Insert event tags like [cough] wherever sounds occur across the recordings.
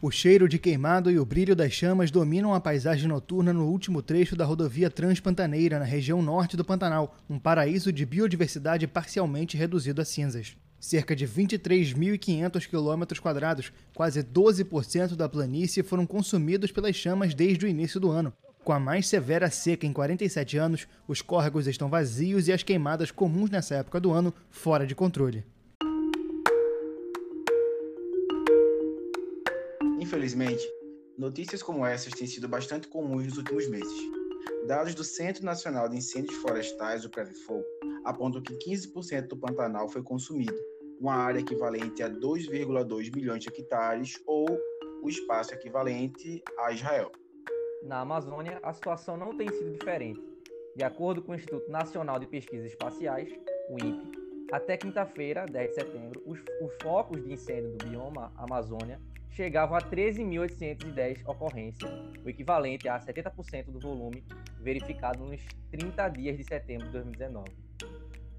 O cheiro de queimado e o brilho das chamas dominam a paisagem noturna no último trecho da rodovia Transpantaneira, na região norte do Pantanal, um paraíso de biodiversidade parcialmente reduzido a cinzas. Cerca de 23.500 quilômetros quadrados, quase 12% da planície, foram consumidos pelas chamas desde o início do ano. Com a mais severa seca em 47 anos, os córregos estão vazios e as queimadas comuns nessa época do ano fora de controle. Infelizmente, notícias como essas têm sido bastante comuns nos últimos meses. Dados do Centro Nacional de Incêndios Florestais, o CREVFOL, apontam que 15% do Pantanal foi consumido, uma área equivalente a 2,2 milhões de hectares ou o espaço equivalente a Israel. Na Amazônia, a situação não tem sido diferente. De acordo com o Instituto Nacional de Pesquisas Espaciais, o INPE, até quinta-feira, 10 de setembro, os, os focos de incêndio do bioma Amazônia chegavam a 13.810 ocorrências, o equivalente a 70% do volume verificado nos 30 dias de setembro de 2019.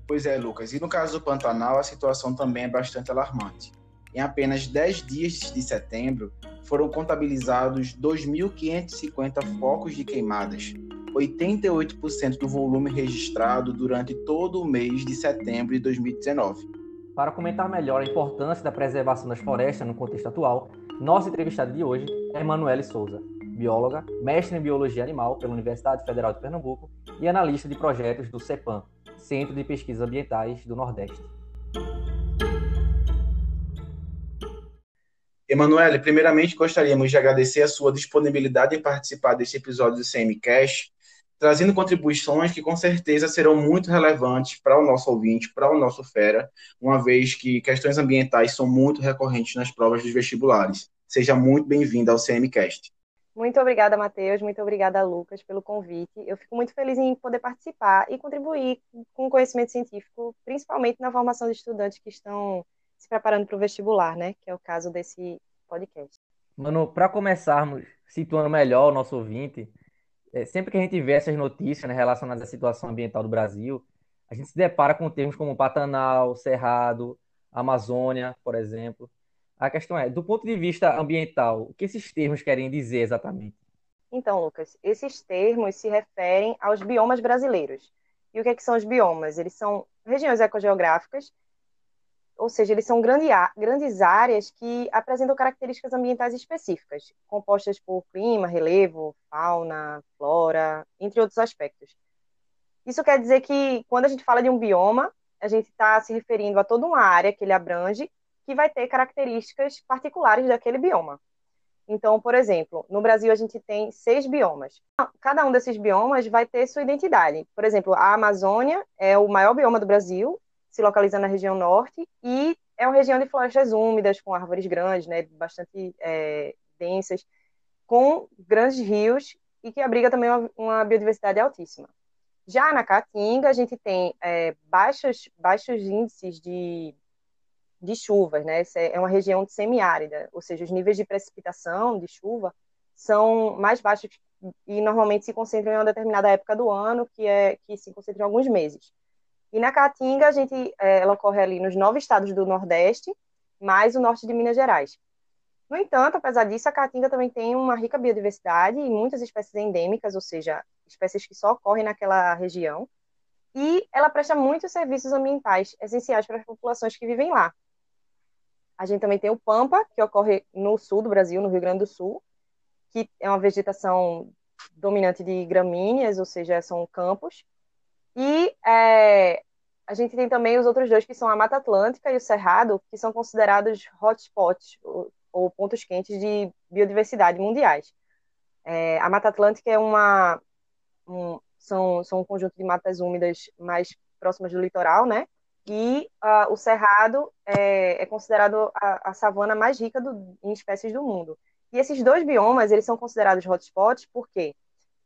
Pois é, Lucas. E no caso do Pantanal, a situação também é bastante alarmante. Em apenas 10 dias de setembro, foram contabilizados 2.550 focos de queimadas, 88% do volume registrado durante todo o mês de setembro de 2019. Para comentar melhor a importância da preservação das florestas no contexto atual, nossa entrevistada de hoje é Emanuele Souza, bióloga, mestre em biologia animal pela Universidade Federal de Pernambuco e analista de projetos do CEPAM, Centro de Pesquisas Ambientais do Nordeste. Emanuele, primeiramente gostaríamos de agradecer a sua disponibilidade em participar deste episódio do CMCast trazendo contribuições que com certeza serão muito relevantes para o nosso ouvinte, para o nosso fera, uma vez que questões ambientais são muito recorrentes nas provas dos vestibulares. Seja muito bem-vindo ao CMCast. Muito obrigada, Matheus. Muito obrigada, Lucas, pelo convite. Eu fico muito feliz em poder participar e contribuir com o conhecimento científico, principalmente na formação de estudantes que estão se preparando para o vestibular, né? Que é o caso desse podcast. Mano, para começarmos situando melhor o nosso ouvinte, é, sempre que a gente vê essas notícias né, relacionadas à situação ambiental do Brasil, a gente se depara com termos como Pantanal, Cerrado, Amazônia, por exemplo. A questão é, do ponto de vista ambiental, o que esses termos querem dizer exatamente? Então, Lucas, esses termos se referem aos biomas brasileiros. E o que, é que são os biomas? Eles são regiões ecogeográficas ou seja, eles são grande, grandes áreas que apresentam características ambientais específicas, compostas por clima, relevo, fauna, flora, entre outros aspectos. Isso quer dizer que, quando a gente fala de um bioma, a gente está se referindo a toda uma área que ele abrange, que vai ter características particulares daquele bioma. Então, por exemplo, no Brasil a gente tem seis biomas. Cada um desses biomas vai ter sua identidade. Por exemplo, a Amazônia é o maior bioma do Brasil se localiza na região norte e é uma região de florestas úmidas, com árvores grandes, né, bastante é, densas, com grandes rios e que abriga também uma, uma biodiversidade altíssima. Já na Caatinga, a gente tem é, baixos, baixos índices de, de chuvas, né? Essa é uma região semiárida, ou seja, os níveis de precipitação de chuva são mais baixos e normalmente se concentram em uma determinada época do ano, que é que se concentram em alguns meses. E na Caatinga, a gente, é, ela ocorre ali nos nove estados do Nordeste, mais o norte de Minas Gerais. No entanto, apesar disso, a Caatinga também tem uma rica biodiversidade e muitas espécies endêmicas, ou seja, espécies que só ocorrem naquela região. E ela presta muitos serviços ambientais essenciais para as populações que vivem lá. A gente também tem o Pampa, que ocorre no sul do Brasil, no Rio Grande do Sul, que é uma vegetação dominante de gramíneas, ou seja, são campos, e é, a gente tem também os outros dois, que são a Mata Atlântica e o Cerrado, que são considerados hotspots, ou, ou pontos quentes de biodiversidade mundiais. É, a Mata Atlântica é uma. Um, são, são um conjunto de matas úmidas mais próximas do litoral, né? E uh, o Cerrado é, é considerado a, a, savana mais rica do, em espécies do mundo. E esses dois biomas, eles são considerados hotspots por quê?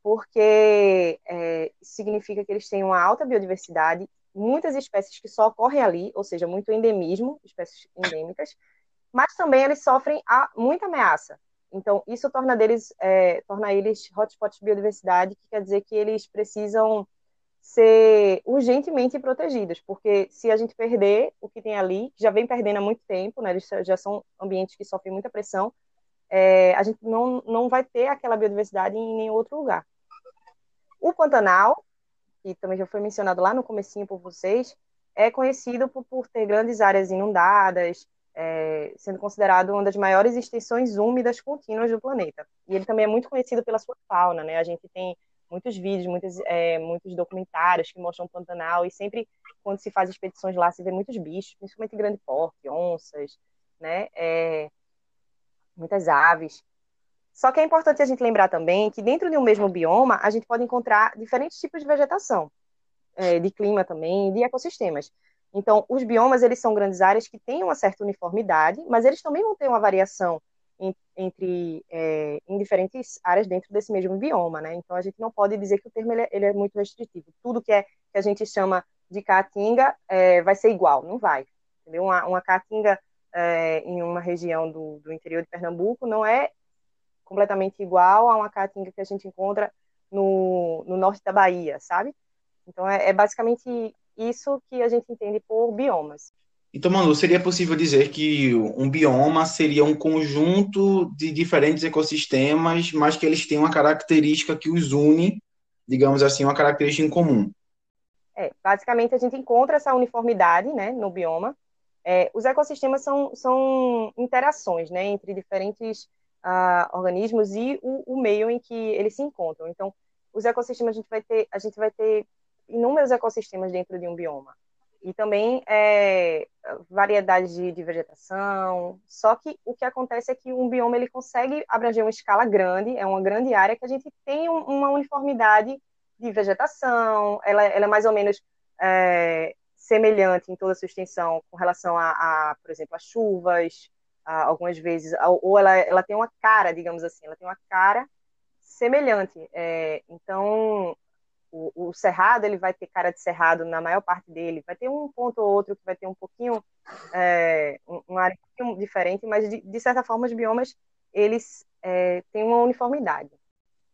Porque é, significa que eles têm uma alta biodiversidade, muitas espécies que só ocorrem ali, ou seja, muito endemismo, espécies endêmicas, mas também eles sofrem a, muita ameaça. Então, isso torna, deles, é, torna eles hotspots de biodiversidade, que quer dizer que eles precisam ser urgentemente protegidos, porque se a gente perder o que tem ali, que já vem perdendo há muito tempo, né, eles já são ambientes que sofrem muita pressão, é, a gente não, não vai ter aquela biodiversidade em nenhum outro lugar. O Pantanal, que também já foi mencionado lá no comecinho por vocês, é conhecido por, por ter grandes áreas inundadas, é, sendo considerado uma das maiores extensões úmidas contínuas do planeta. E ele também é muito conhecido pela sua fauna, né? A gente tem muitos vídeos, muitos, é, muitos documentários que mostram o Pantanal, e sempre quando se faz expedições lá, se vê muitos bichos, principalmente grande porte, onças, né? É, muitas aves. Só que é importante a gente lembrar também que dentro de um mesmo bioma, a gente pode encontrar diferentes tipos de vegetação, é, de clima também, de ecossistemas. Então, os biomas, eles são grandes áreas que têm uma certa uniformidade, mas eles também vão ter uma variação entre é, em diferentes áreas dentro desse mesmo bioma, né? Então a gente não pode dizer que o termo ele é, ele é muito restritivo. Tudo que é que a gente chama de caatinga é, vai ser igual, não vai. Entendeu? Uma, uma caatinga é, em uma região do, do interior de Pernambuco não é completamente igual a uma caatinga que a gente encontra no, no norte da Bahia, sabe? Então é, é basicamente isso que a gente entende por biomas. Então, Manu, seria possível dizer que um bioma seria um conjunto de diferentes ecossistemas, mas que eles têm uma característica que os une, digamos assim, uma característica em comum. É, basicamente a gente encontra essa uniformidade, né, no bioma. É, os ecossistemas são, são interações, né, entre diferentes uh, organismos e o, o, meio em que eles se encontram. Então, os ecossistemas a gente vai ter, a gente vai ter inúmeros ecossistemas dentro de um bioma e também é, variedade de, de, vegetação. Só que o que acontece é que um bioma ele consegue abranger uma escala grande, é uma grande área que a gente tem um, uma uniformidade de vegetação, ela, ela é mais ou menos é, semelhante em toda a sua extensão com relação a, a por exemplo, as chuvas, a, algumas vezes, ou ela, ela tem uma cara, digamos assim, ela tem uma cara semelhante. É, então, o, o, cerrado ele vai ter cara de cerrado na maior parte dele, vai ter um ponto ou outro que vai ter um pouquinho, é, um, área um pouquinho diferente, mas de, de, certa forma os biomas eles é, têm uma uniformidade.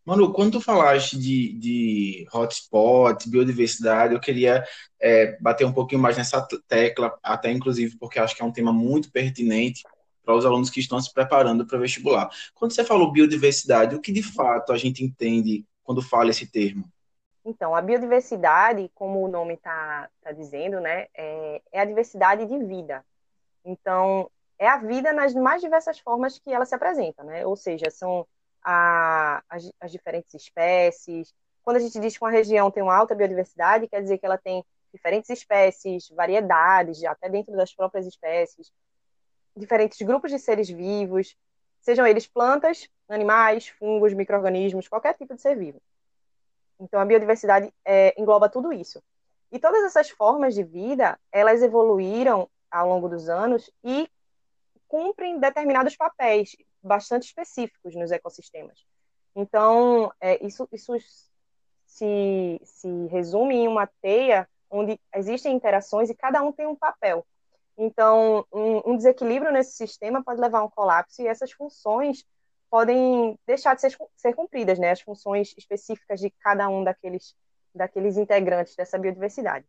Manu, quando tu falaste de, de hotspot, biodiversidade, eu queria é, bater um pouquinho mais nessa tecla, até inclusive porque acho que é um tema muito pertinente para os alunos que estão se preparando para o vestibular. Quando você falou biodiversidade, o que de fato a gente entende quando fala esse termo? Então, a biodiversidade, como o nome está tá dizendo, né, é, é, a diversidade de vida. Então, é a vida nas mais diversas formas que ela se apresenta, né? Ou seja, são a, as, as diferentes espécies. Quando a gente diz que uma região tem uma alta biodiversidade, quer dizer que ela tem diferentes espécies, variedades, até dentro das próprias espécies, diferentes grupos de seres vivos, sejam eles plantas, animais, fungos, micro-organismos, qualquer tipo de ser vivo. Então, a biodiversidade é, engloba tudo isso. E todas essas formas de vida, elas evoluíram ao longo dos anos e cumprem determinados papéis bastante específicos nos ecossistemas. Então, é, isso, isso se, se resume em uma teia onde existem interações e cada um tem um papel. Então, um, um desequilíbrio nesse sistema pode levar a um colapso e essas funções podem deixar de ser, ser cumpridas, né, as funções específicas de cada um daqueles, daqueles integrantes dessa biodiversidade.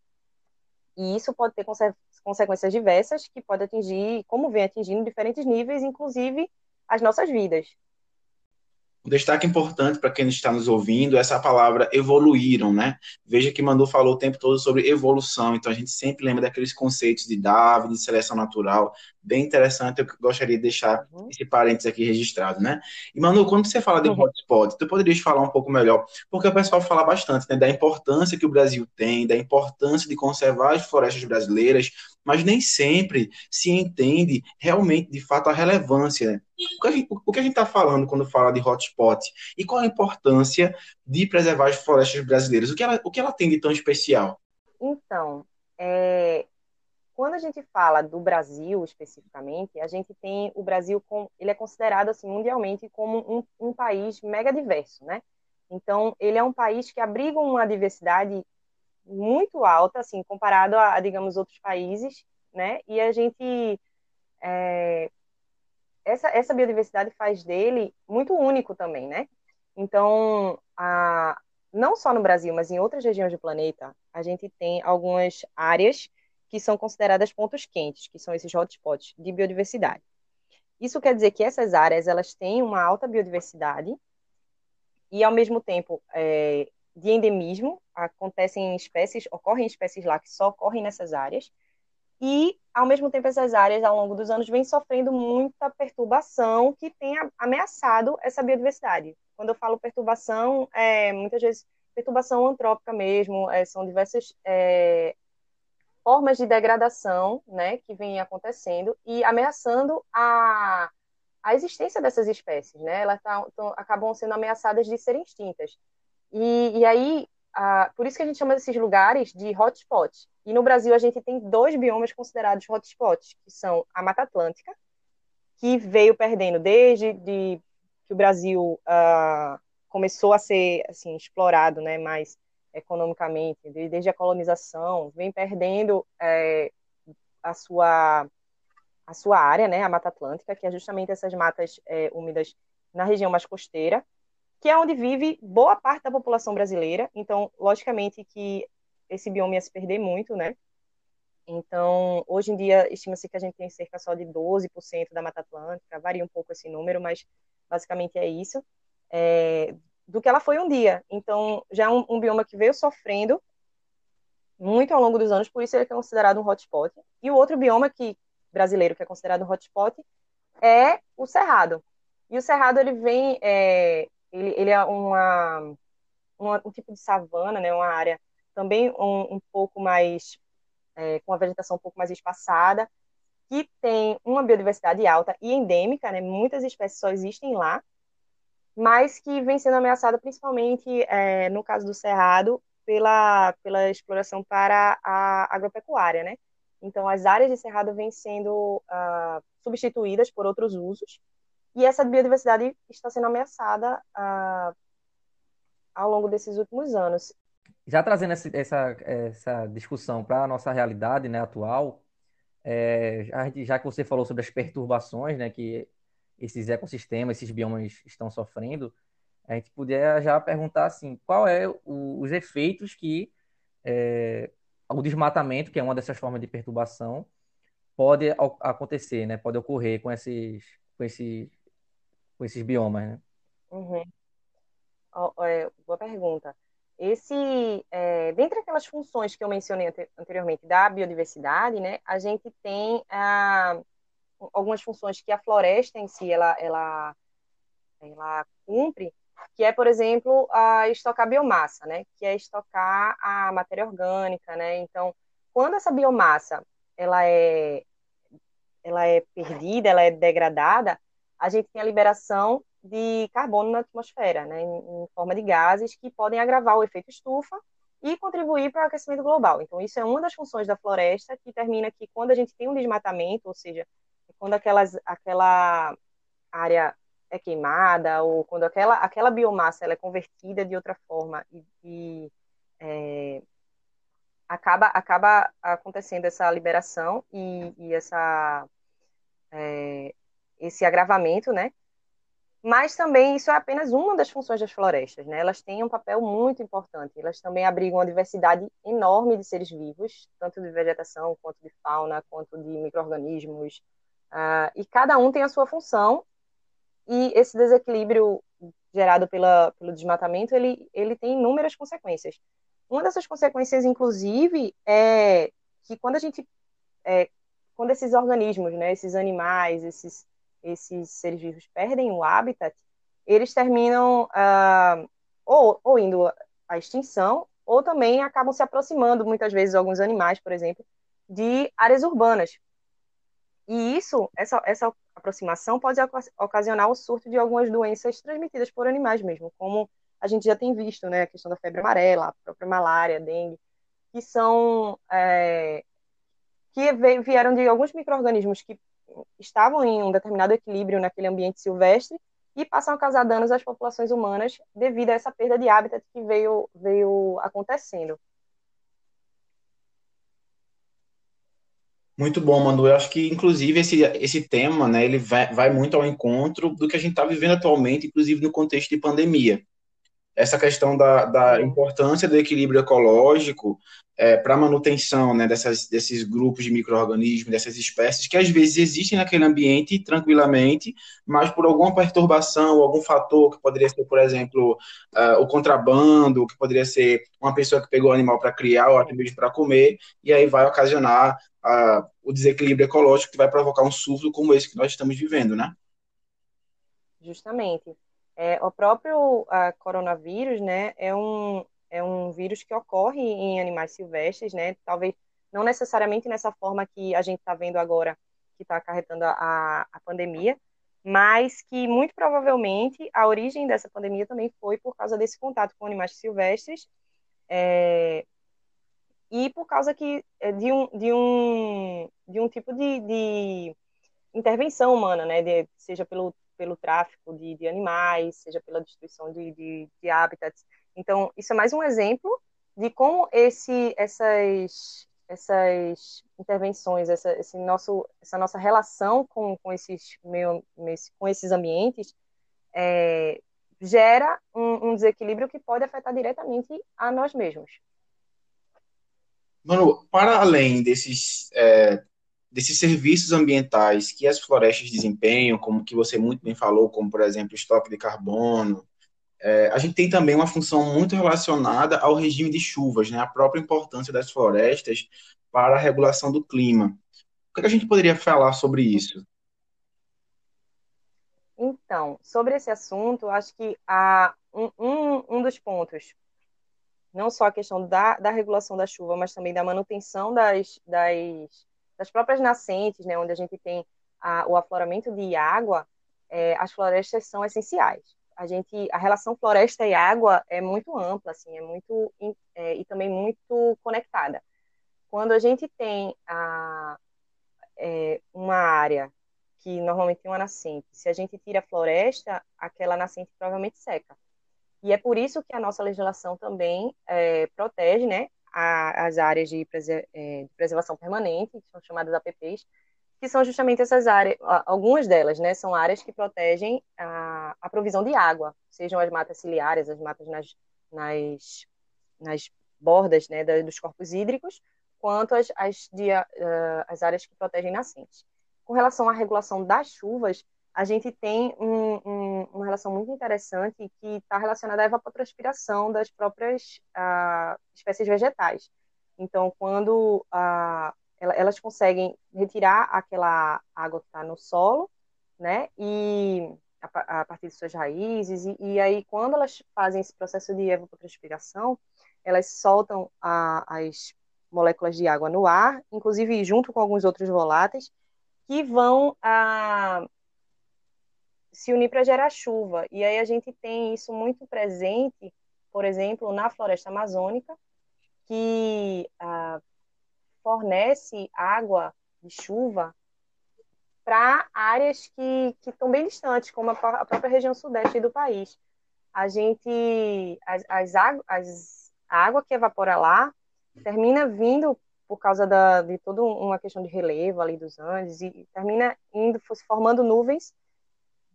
E isso pode ter consequências diversas, que pode atingir, como vem atingindo, diferentes níveis, inclusive as nossas vidas. Um destaque importante para quem está nos ouvindo é essa palavra evoluíram, né? Veja que Manu falou o tempo todo sobre evolução, então a gente sempre lembra daqueles conceitos de Darwin, de seleção natural, bem interessante, eu gostaria de deixar uhum. esse parênteses aqui registrado, né? E Manu, quando você fala de uhum. hotspot, tu poderias falar um pouco melhor, porque o pessoal fala bastante, né, da importância que o Brasil tem, da importância de conservar as florestas brasileiras, mas nem sempre se entende realmente, de fato, a relevância. Né? O que a gente está falando quando fala de hotspot? E qual a importância de preservar as florestas brasileiras? O que ela, o que ela tem de tão especial? Então, é, quando a gente fala do Brasil especificamente, a gente tem o Brasil com, ele é considerado assim mundialmente como um, um país mega diverso, né? Então, ele é um país que abriga uma diversidade muito alta, assim, comparado a, digamos, outros países, né? E a gente é, essa, essa biodiversidade faz dele muito único também, né? Então, a, não só no Brasil, mas em outras regiões do planeta, a gente tem algumas áreas que são consideradas pontos quentes, que são esses hotspots de biodiversidade. Isso quer dizer que essas áreas elas têm uma alta biodiversidade e, ao mesmo tempo, é, de endemismo, acontecem espécies, ocorrem espécies lá que só ocorrem nessas áreas, e, ao mesmo tempo, essas áreas, ao longo dos anos, vêm sofrendo muita perturbação que tem ameaçado essa biodiversidade. Quando eu falo perturbação, é, muitas vezes perturbação antrópica mesmo, é, são diversas é, formas de degradação né, que vêm acontecendo e ameaçando a, a existência dessas espécies. Né? Elas tá, tão, acabam sendo ameaçadas de serem extintas. E, e aí, a, por isso que a gente chama esses lugares de hotspot. E no Brasil a gente tem dois biomas considerados hotspots, que são a Mata Atlântica, que veio perdendo desde de, que o Brasil uh, começou a ser assim explorado, né, mais economicamente, desde a colonização, vem perdendo é, a sua a sua área, né, a Mata Atlântica, que é justamente essas matas é, úmidas na região mais costeira, que é onde vive boa parte da população brasileira. Então, logicamente que esse bioma ia se perder muito, né? Então, hoje em dia, estima-se que a gente tem cerca só de 12% da Mata Atlântica, varia um pouco esse número, mas basicamente é isso. É, do que ela foi um dia. Então, já é um, um, bioma que veio sofrendo muito ao longo dos anos, por isso ele é considerado um hotspot. E o outro bioma que brasileiro que é considerado um hotspot é o cerrado. E o cerrado ele vem, é, ele, ele, é uma, uma, um tipo de savana, né, uma área também um, um pouco mais é, com a vegetação um pouco mais espaçada, que tem uma biodiversidade alta e endêmica, né, muitas espécies só existem lá mas que vem sendo ameaçada principalmente, é, no caso do Cerrado, pela, pela exploração para a agropecuária, né? Então, as áreas de cerrado vêm sendo uh, substituídas por outros usos, e essa biodiversidade está sendo ameaçada uh, ao longo desses últimos anos. Já trazendo essa, essa, essa discussão para a nossa realidade né, atual, é, já que você falou sobre as perturbações né, que esses ecossistemas, esses biomas estão sofrendo, a gente poderia já perguntar assim, qual é o, os efeitos que é, o desmatamento, que é uma dessas formas de perturbação, pode acontecer, né? Pode ocorrer com esses, com esses, com esses biomas, né? Uhum. É, boa pergunta. Esse, é, dentre aquelas funções que eu mencionei anteriormente da biodiversidade, né, a gente tem a, algumas funções que a floresta em si ela, ela, ela cumpre, que é, por exemplo, a estocar biomassa, né? Que é estocar a matéria orgânica, né? Então, quando essa biomassa ela é ela é perdida, ela é degradada, a gente tem a liberação de carbono na atmosfera, né, em, forma de gases que podem agravar o efeito estufa e contribuir para o aquecimento global. Então, isso é uma das funções da floresta que termina que quando a gente tem um desmatamento, ou seja, quando aquelas, aquela área é queimada ou quando aquela, aquela biomassa ela é convertida de outra forma e, e é, acaba, acaba acontecendo essa liberação e, e essa, é, esse agravamento, né? Mas também isso é apenas uma das funções das florestas, né? Elas têm um papel muito importante. Elas também abrigam uma diversidade enorme de seres vivos, tanto de vegetação quanto de fauna, quanto de microrganismos, Uh, e cada um tem a sua função, e esse desequilíbrio gerado pela, pelo desmatamento, ele, ele tem inúmeras consequências. Uma dessas consequências, inclusive, é que quando a gente, é, quando esses organismos, né, esses animais, esses, esses seres vivos perdem o habitat, eles terminam uh, ou, ou indo à extinção, ou também acabam se aproximando, muitas vezes, alguns animais, por exemplo, de áreas urbanas, e isso, essa, essa aproximação pode ocasionar o surto de algumas doenças transmitidas por animais mesmo, como a gente já tem visto, né, a questão da febre amarela, a própria malária, dengue, que são é, que vieram de alguns micro-organismos que estavam em um determinado equilíbrio naquele ambiente silvestre e passam a causar danos às populações humanas devido a essa perda de hábitat que veio, veio acontecendo. Muito bom, Manu. Eu acho que, inclusive, esse, esse tema, né, ele vai, vai muito ao encontro do que a gente está vivendo atualmente, inclusive no contexto de pandemia. Essa questão da, da importância do equilíbrio ecológico é, para a manutenção né, dessas, desses grupos de micro-organismos, dessas espécies, que às vezes existem naquele ambiente tranquilamente, mas por alguma perturbação, algum fator, que poderia ser, por exemplo, uh, o contrabando, que poderia ser uma pessoa que pegou o animal para criar ou até mesmo para comer, e aí vai ocasionar uh, o desequilíbrio ecológico que vai provocar um surto como esse que nós estamos vivendo, né? Justamente. É, o próprio coronavírus, né, é um, é um vírus que ocorre em animais silvestres, né, talvez não necessariamente nessa forma que a gente está vendo agora, que está acarretando a, a pandemia, mas que muito provavelmente a origem dessa pandemia também foi por causa desse contato com animais silvestres é, e por causa que é, de um, de um, de um tipo de, de intervenção humana, né, de, seja pelo pelo tráfico de, de animais, seja pela destruição de, de, de, habitats. Então, isso é mais um exemplo de como esse, essas, essas intervenções, essa, esse nosso, essa nossa relação com, com, esses, meio, com esses ambientes é, gera um, um desequilíbrio que pode afetar diretamente a nós mesmos. Mano, para além desses é, desses serviços ambientais que as florestas desempenham, como que você muito bem falou, como por exemplo estoque de carbono, é, a gente tem também uma função muito relacionada ao regime de chuvas, né, a própria importância das florestas para a regulação do clima. O que a gente poderia falar sobre isso? Então, sobre esse assunto, acho que há um, um, um dos pontos, não só a questão da, da regulação da chuva, mas também da manutenção das, das das próprias nascentes, né, onde a gente tem a, o afloramento de água, é, as florestas são essenciais. A gente, a relação floresta e água é muito ampla, assim, é muito é, e também muito conectada. Quando a gente tem a, é, uma área que normalmente tem uma nascente, se a gente tira a floresta, aquela nascente provavelmente seca. E é por isso que a nossa legislação também é, protege, né, a, as áreas de, é, de, preservação permanente, que são chamadas APPs, que são justamente essas áreas, algumas delas, né, são áreas que protegem a, a provisão de água, sejam as matas ciliares, as matas nas, nas, nas bordas né, dos corpos hídricos, quanto as, as, de, uh, as áreas que protegem nascentes. Com relação à regulação das chuvas, a gente tem um, um, uma relação muito interessante que está relacionada à evapotranspiração das próprias uh, espécies vegetais. Então, quando uh, elas conseguem retirar aquela água que está no solo, né, e a, a partir de suas raízes, e, e, aí quando elas fazem esse processo de evapotranspiração, elas soltam a, as moléculas de água no ar, inclusive junto com alguns outros voláteis, que vão a uh, se unir para gerar chuva. E aí a gente tem isso muito presente, por exemplo, na floresta amazônica, que ah, fornece água de chuva para áreas que, que estão bem distantes, como a, a, própria região sudeste do país. A gente, as, as, as, a água que evapora lá termina vindo por causa da, de toda uma questão de relevo ali dos Andes e termina indo formando nuvens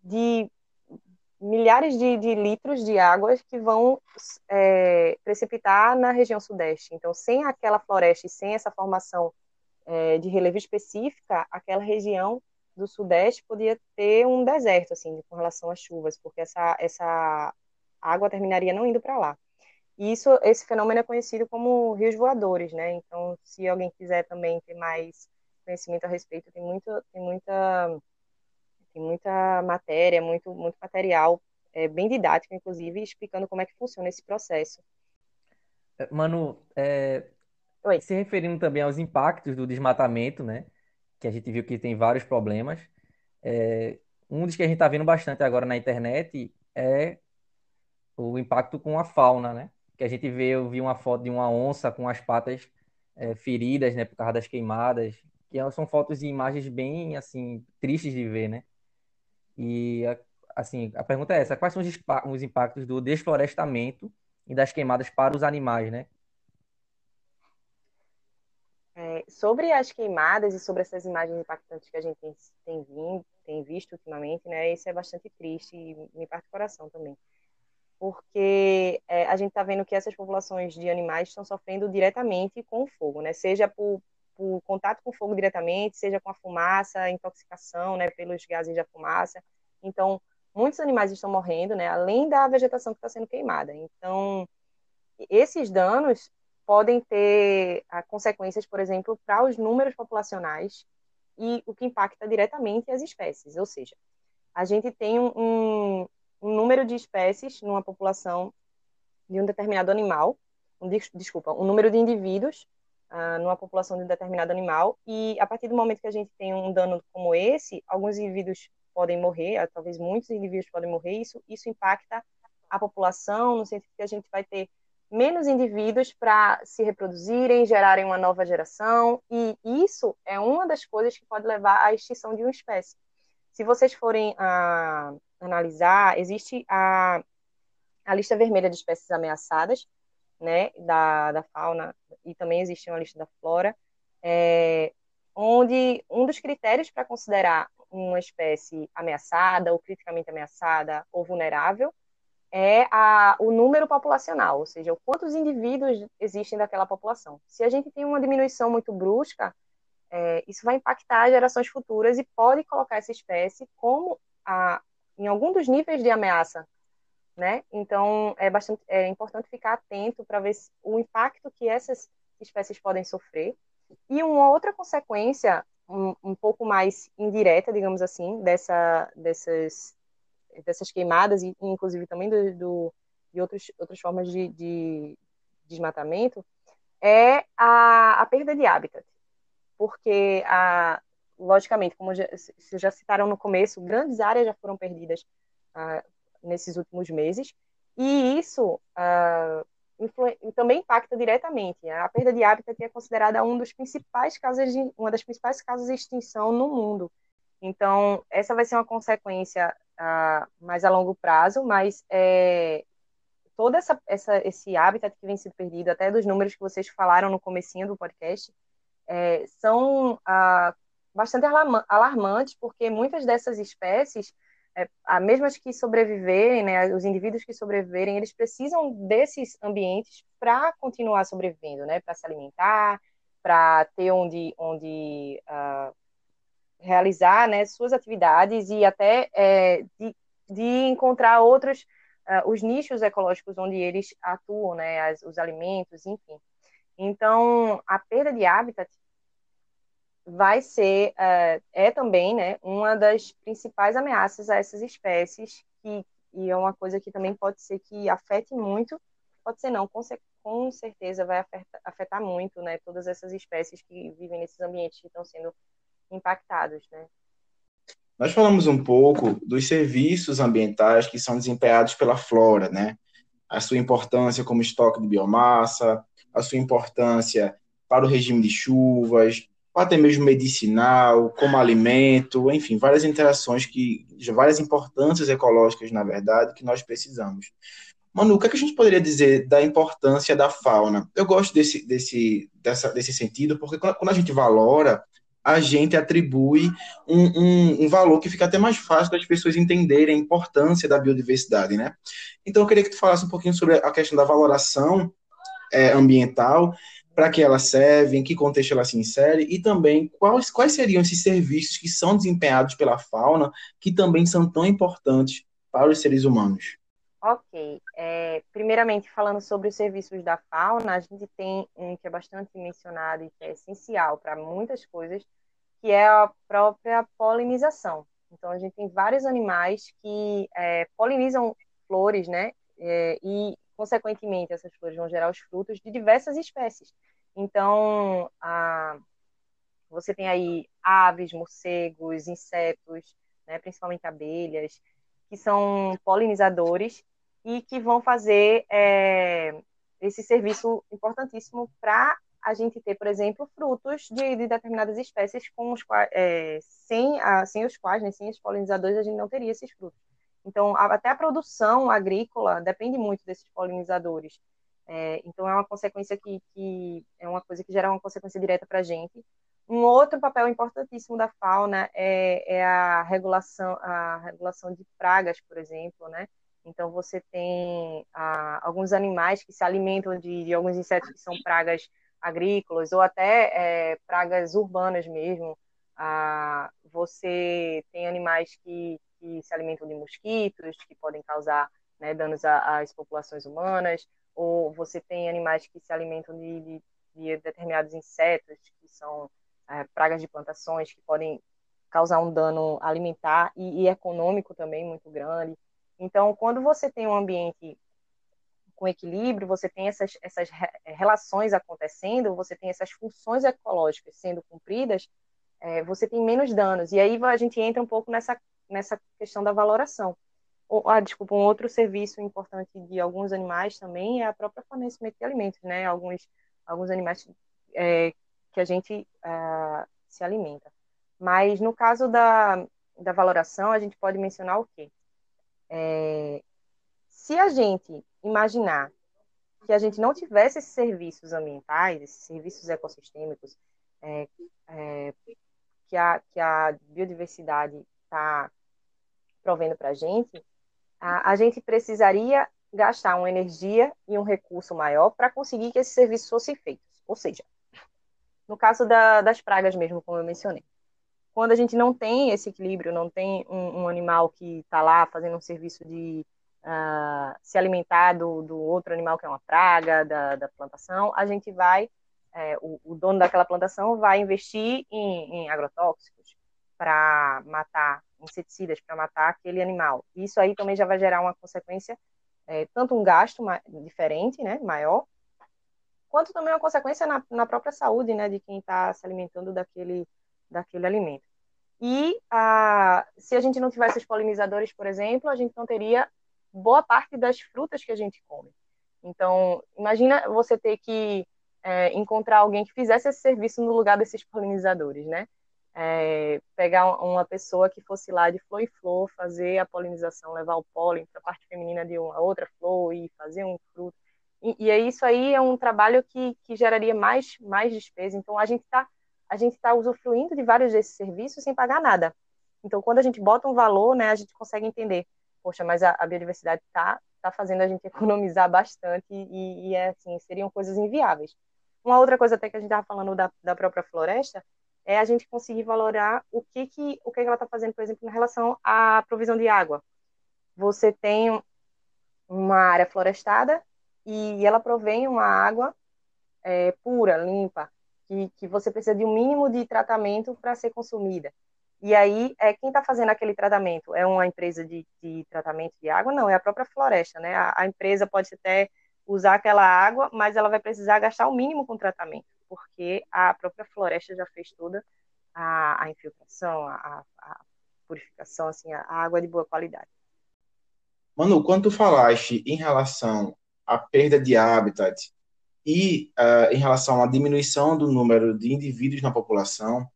de milhares de, de, litros de águas que vão é, precipitar na região sudeste. Então, sem aquela floresta e sem essa formação é, de relevo específica, aquela região do sudeste podia ter um deserto, assim, com relação às chuvas, porque essa, essa água terminaria não indo para lá. E isso, esse fenômeno é conhecido como rios voadores, né? Então, se alguém quiser também ter mais conhecimento a respeito, tem, muito, tem muita tem muita matéria, muito, muito material, é, bem didático, inclusive, explicando como é que funciona esse processo. É, Manu, é, se referindo também aos impactos do desmatamento, né? Que a gente viu que tem vários problemas. É, um dos que a gente está vendo bastante agora na internet é o impacto com a fauna, né? Que a gente vê, eu vi uma foto de uma onça com as patas é, feridas, né? Por causa das queimadas. Que são fotos e imagens bem, assim, tristes de ver, né? E, assim, a pergunta é essa: quais são os impactos do desflorestamento e das queimadas para os animais, né? É, sobre as queimadas e sobre essas imagens impactantes que a gente tem, tem, vindo, tem visto ultimamente, né? Isso é bastante triste e me parte o coração também. porque é, a gente está vendo que essas populações de animais estão sofrendo diretamente com o fogo, né? Seja por, por contato com fogo diretamente, seja com a fumaça, intoxicação, né, pelos gases da fumaça. Então, muitos animais estão morrendo, né, além da vegetação que está sendo queimada. Então, esses danos podem ter ah, consequências, por exemplo, para os números populacionais e o que impacta diretamente as espécies. Ou seja, a gente tem um, um, um número de espécies numa população de um determinado animal, um, desculpa, um número de indivíduos numa população de um determinado animal, e a partir do momento que a gente tem um dano como esse, alguns indivíduos podem morrer, ah, talvez muitos indivíduos podem morrer, isso, isso impacta a população, no sentido que a gente vai ter menos indivíduos para se reproduzirem, gerarem uma nova geração, e isso é uma das coisas que pode levar à extinção de uma espécie. Se vocês forem ah, analisar, existe a, a lista vermelha de espécies ameaçadas, né, da, da fauna, e também existe uma lista da flora, é, onde um dos critérios para considerar uma espécie ameaçada, ou criticamente ameaçada, ou vulnerável, é a, o número populacional, ou seja, quantos indivíduos existem daquela população. Se a gente tem uma diminuição muito brusca, é, isso vai impactar gerações futuras e pode colocar essa espécie como a, em algum dos níveis de ameaça, né? Então é bastante é importante ficar atento para ver o impacto que essas espécies podem sofrer. E uma outra consequência um, um pouco mais indireta, digamos assim, dessa, dessas dessas queimadas e inclusive também do, do de outros, outras formas de, de desmatamento é a, a perda de habitat, porque a, logicamente, como já, já citaram no começo, grandes áreas já foram perdidas ah, nesses últimos meses, e isso ah, também impacta diretamente. A perda de habitat é considerada um dos principais causas de, uma das principais causas de extinção no mundo. Então, essa vai ser uma consequência a, mais a longo prazo, mas é, todo essa, essa, esse habitat que vem sendo perdido, até dos números que vocês falaram no comecinho do podcast, é, são a, bastante alarmantes, porque muitas dessas espécies, é, mesmo as que sobreviverem, né, os indivíduos que sobreviverem, eles precisam desses ambientes para continuar sobrevivendo, né, para se alimentar, para ter onde, onde uh, realizar né, suas atividades e até é, de, de, encontrar outros, uh, os nichos ecológicos onde eles atuam, né, as, os alimentos, enfim. Então, a perda de habitat vai ser, uh, é também, né, uma das principais ameaças a essas espécies, que, e é uma coisa que também pode ser que afete muito, pode ser não, com, com certeza vai afetar, afetar muito, né, todas essas espécies que vivem nesses ambientes que estão sendo impactados, né? Nós falamos um pouco dos serviços ambientais que são desempenhados pela flora, né? A sua importância como estoque de biomassa, a sua importância para o regime de chuvas, até mesmo medicinal, como alimento, enfim, várias interações que, várias importâncias ecológicas, na verdade, que nós precisamos. Manu, o que, é que a gente poderia dizer da importância da fauna? Eu gosto desse, desse, dessa, desse sentido, porque quando a gente valora a gente atribui um, um, um, valor que fica até mais fácil das pessoas entenderem a importância da biodiversidade, né? Então, eu queria que tu falasse um pouquinho sobre a questão da valoração é, ambiental, para que ela serve, em que contexto ela se insere, e também quais, quais seriam esses serviços que são desempenhados pela fauna, que também são tão importantes para os seres humanos. Ok. É, primeiramente, falando sobre os serviços da fauna, a gente tem um que é bastante mencionado e que é essencial para muitas coisas, que é a própria polinização. Então, a gente tem vários animais que é, polinizam flores, né? É, e, consequentemente, essas flores vão gerar os frutos de diversas espécies. Então, a, você tem aí aves, morcegos, insetos, né, principalmente abelhas, que são polinizadores e que vão fazer é, esse serviço importantíssimo para a gente ter, por exemplo, frutos de, de determinadas espécies com os quais, é, sem, a, sem os quais, né, sem os polinizadores, a gente não teria esses frutos. Então, até a produção agrícola depende muito desses polinizadores. É, então, é uma consequência que, que, é uma coisa que gera uma consequência direta para a gente. Um outro papel importantíssimo da fauna é, é, a regulação, a regulação de pragas, por exemplo, né? Então, você tem ah, alguns animais que se alimentam de, de, alguns insetos que são pragas agrícolas ou até é, pragas urbanas mesmo. Ah, você tem animais que, que, se alimentam de mosquitos, que podem causar né, danos às populações humanas, ou você tem animais que se alimentam de, de, de determinados insetos, que são é, pragas de plantações, que podem causar um dano alimentar e, e econômico também muito grande. Então, quando você tem um ambiente com equilíbrio, você tem essas, essas relações acontecendo, você tem essas funções ecológicas sendo cumpridas, é, você tem menos danos. E aí a gente entra um pouco nessa, nessa questão da valoração. Ou, ah, desculpa, um outro serviço importante de alguns animais também é a própria fornecimento de alimentos, né? Alguns, alguns animais é, que a gente uh, se alimenta. Mas no caso da, da valoração, a gente pode mencionar o quê? É, se a gente imaginar que a gente não tivesse esses serviços ambientais, esses serviços ecossistêmicos é, é, que, a, que a biodiversidade está provendo para a gente, a gente precisaria gastar uma energia e um recurso maior para conseguir que esses serviços fossem feitos. Ou seja, no caso da, das pragas mesmo, como eu mencionei, quando a gente não tem esse equilíbrio, não tem um, um animal que está lá fazendo um serviço de uh, se alimentar do, do, outro animal que é uma praga da, da plantação, a gente vai, é, o, o, dono daquela plantação vai investir em, em agrotóxicos para matar inseticidas, para matar aquele animal. Isso aí também já vai gerar uma consequência, é, tanto um gasto diferente, né, maior, quanto também uma consequência na, na própria saúde, né, de quem está se alimentando daquele daquele alimento. E a, se a gente não tivesse os polinizadores, por exemplo, a gente não teria boa parte das frutas que a gente come. Então, imagina você ter que é, encontrar alguém que fizesse esse serviço no lugar desses polinizadores, né? É, pegar uma pessoa que fosse lá de flor em flor, fazer a polinização, levar o pólen para a parte feminina de uma outra flor e fazer um fruto. E, e isso aí é um trabalho que, que geraria mais, mais despesa. Então, a gente está a gente está usufruindo de vários desses serviços sem pagar nada. Então, quando a gente bota um valor, né, a gente consegue entender, poxa, mas a, a biodiversidade está tá fazendo a gente [laughs] economizar bastante e, e, é assim, seriam coisas inviáveis. Uma outra coisa até que a gente estava falando da, da própria floresta é a gente conseguir valorar o que que o que, ela está fazendo, por exemplo, em relação à provisão de água. Você tem uma área florestada e ela provém uma água é, pura, limpa, que, que você precisa de um mínimo de tratamento para ser consumida. E aí, é quem está fazendo aquele tratamento? É uma empresa de, de, tratamento de água? Não, é a própria floresta, né? A, a, empresa pode até usar aquela água, mas ela vai precisar gastar o mínimo com tratamento, porque a própria floresta já fez toda a, a infiltração, a, a, purificação, assim, a, água de boa qualidade. Manu, quando tu falaste em relação à perda de habitat e uh, em relação à diminuição do número de indivíduos na população,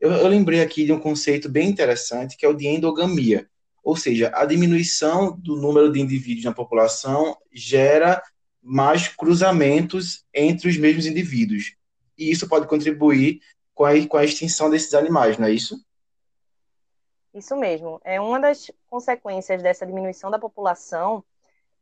eu, eu, lembrei aqui de um conceito bem interessante que é o de endogamia, ou seja, a diminuição do número de indivíduos na população gera mais cruzamentos entre os mesmos indivíduos, e isso pode contribuir com a, com a extinção desses animais, não é isso? Isso mesmo. É uma das consequências dessa diminuição da população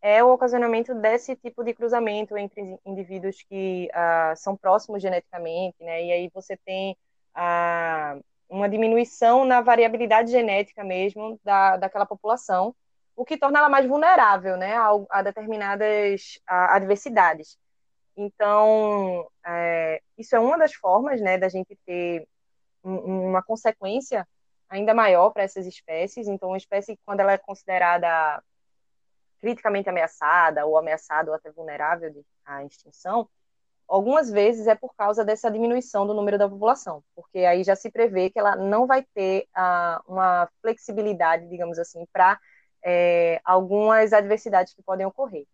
é o ocasionamento desse tipo de cruzamento entre indivíduos que uh, são próximos geneticamente, né? E aí você tem uh, uma diminuição na variabilidade genética mesmo da, daquela população, o que torna ela mais vulnerável, né, a, a determinadas a, adversidades. Então, é, isso é uma das formas, né, da gente ter um, uma consequência ainda maior para essas espécies. Então, uma espécie, quando ela é considerada criticamente ameaçada ou ameaçada ou até vulnerável à extinção, algumas vezes é por causa dessa diminuição do número da população, porque aí já se prevê que ela não vai ter uma flexibilidade, digamos assim, para é, algumas adversidades que podem ocorrer.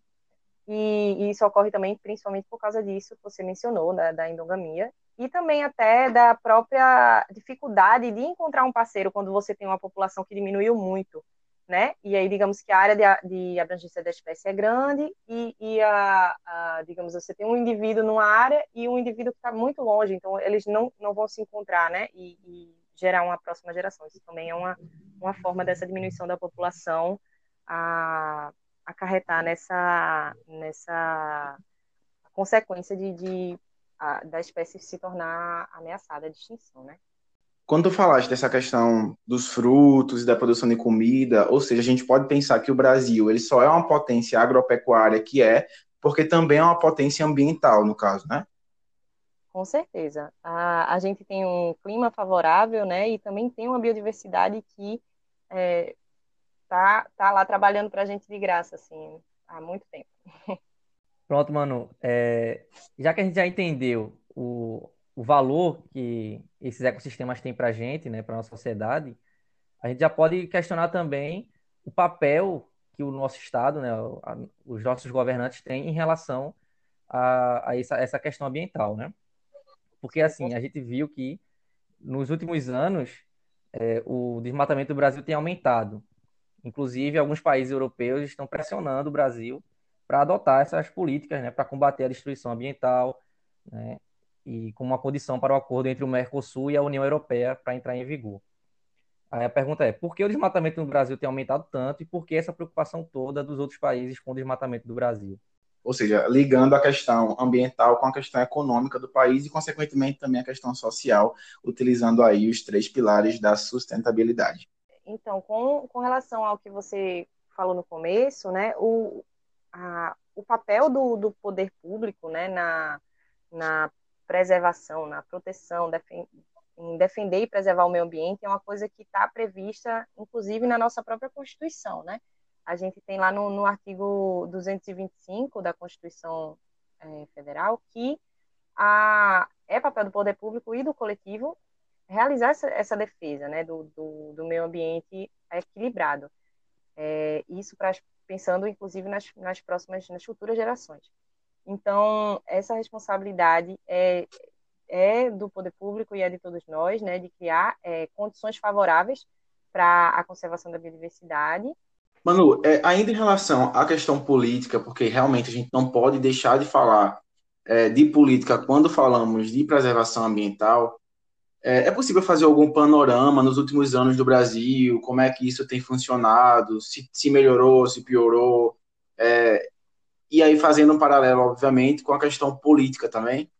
E, e, isso ocorre também principalmente por causa disso que você mencionou, da, da endogamia, e também até da própria dificuldade de encontrar um parceiro quando você tem uma população que diminuiu muito né? E aí, digamos que a área de, de abrangência da espécie é grande e, e a, a, digamos, você tem um indivíduo numa área e um indivíduo que está muito longe, então eles não, não vão se encontrar, né? E, e, gerar uma próxima geração. Isso também é uma, uma forma dessa diminuição da população a, acarretar nessa, nessa consequência de, de a, da espécie se tornar ameaçada de extinção, né? Quando tu falaste dessa questão dos frutos e da produção de comida, ou seja, a gente pode pensar que o Brasil ele só é uma potência agropecuária que é, porque também é uma potência ambiental, no caso, né? Com certeza. A, a gente tem um clima favorável, né? E também tem uma biodiversidade que é, tá, tá lá trabalhando para a gente de graça, assim, há muito tempo. [laughs] Pronto, Manu. É, já que a gente já entendeu o, o valor que esses ecossistemas têm para a gente, né, para a nossa sociedade, a gente já pode questionar também o papel que o nosso Estado, né, os nossos governantes têm em relação a, a essa, essa questão ambiental, né? Porque, assim, a gente viu que nos últimos anos é, o desmatamento do Brasil tem aumentado. Inclusive, alguns países europeus estão pressionando o Brasil para adotar essas políticas, né, para combater a destruição ambiental, né, e como uma condição para o acordo entre o Mercosul e a União Europeia para entrar em vigor. Aí a pergunta é: por que o desmatamento no Brasil tem aumentado tanto e por que essa preocupação toda dos outros países com o desmatamento do Brasil? Ou seja, ligando a questão ambiental com a questão econômica do país e, consequentemente, também a questão social, utilizando aí os três pilares da sustentabilidade. Então, com, com relação ao que você falou no começo, né, o, a, o papel do, do poder público né, na, na preservação, na proteção, defen em defender e preservar o meio ambiente é uma coisa que está prevista, inclusive, na nossa própria Constituição, né? A gente tem lá no, no artigo 225 da Constituição é, Federal que a, é papel do poder público e do coletivo realizar essa, essa defesa, né, do, do, do, meio ambiente equilibrado. É, isso para pensando, inclusive, nas, nas próximas, nas futuras gerações. Então, essa responsabilidade é, é do poder público e é de todos nós, né, de criar é, condições favoráveis para a conservação da biodiversidade. Manu, é, ainda em relação à questão política, porque realmente a gente não pode deixar de falar é, de política quando falamos de preservação ambiental, é, é, possível fazer algum panorama nos últimos anos do Brasil, como é que isso tem funcionado, se, se melhorou, se piorou, é, e aí fazendo um paralelo, obviamente, com a questão política também.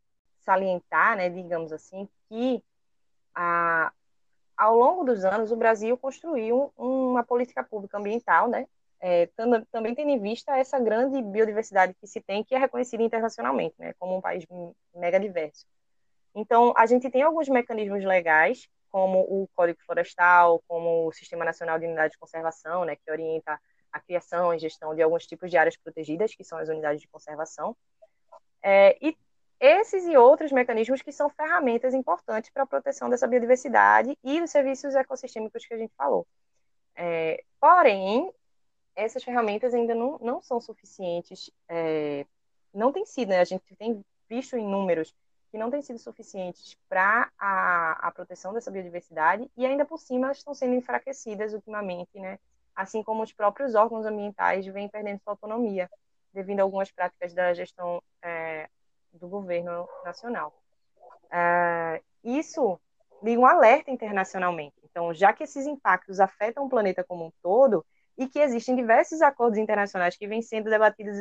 Salientar, né, digamos assim, que a, ao longo dos anos o Brasil construiu uma política pública ambiental, né, é, também tendo em vista essa grande biodiversidade que se tem, que é reconhecida internacionalmente, né, como um país mega diverso. Então, a gente tem alguns mecanismos legais, como o Código Florestal, como o Sistema Nacional de Unidade de Conservação, né, que orienta a criação e gestão de alguns tipos de áreas protegidas, que são as unidades de conservação, é, e esses e outros mecanismos que são ferramentas importantes para a proteção dessa biodiversidade e os serviços ecossistêmicos que a gente falou. É, porém, essas ferramentas ainda não, não são suficientes, é, não tem sido, né? a gente tem visto em números que não têm sido suficientes para a, a proteção dessa biodiversidade e ainda por cima elas estão sendo enfraquecidas ultimamente, né? assim como os próprios órgãos ambientais vêm perdendo sua autonomia, devido a algumas práticas da gestão é, do governo nacional. É, isso liga um alerta internacionalmente. Então, já que esses impactos afetam o planeta como um todo, e que existem diversos acordos internacionais que vêm sendo debatidos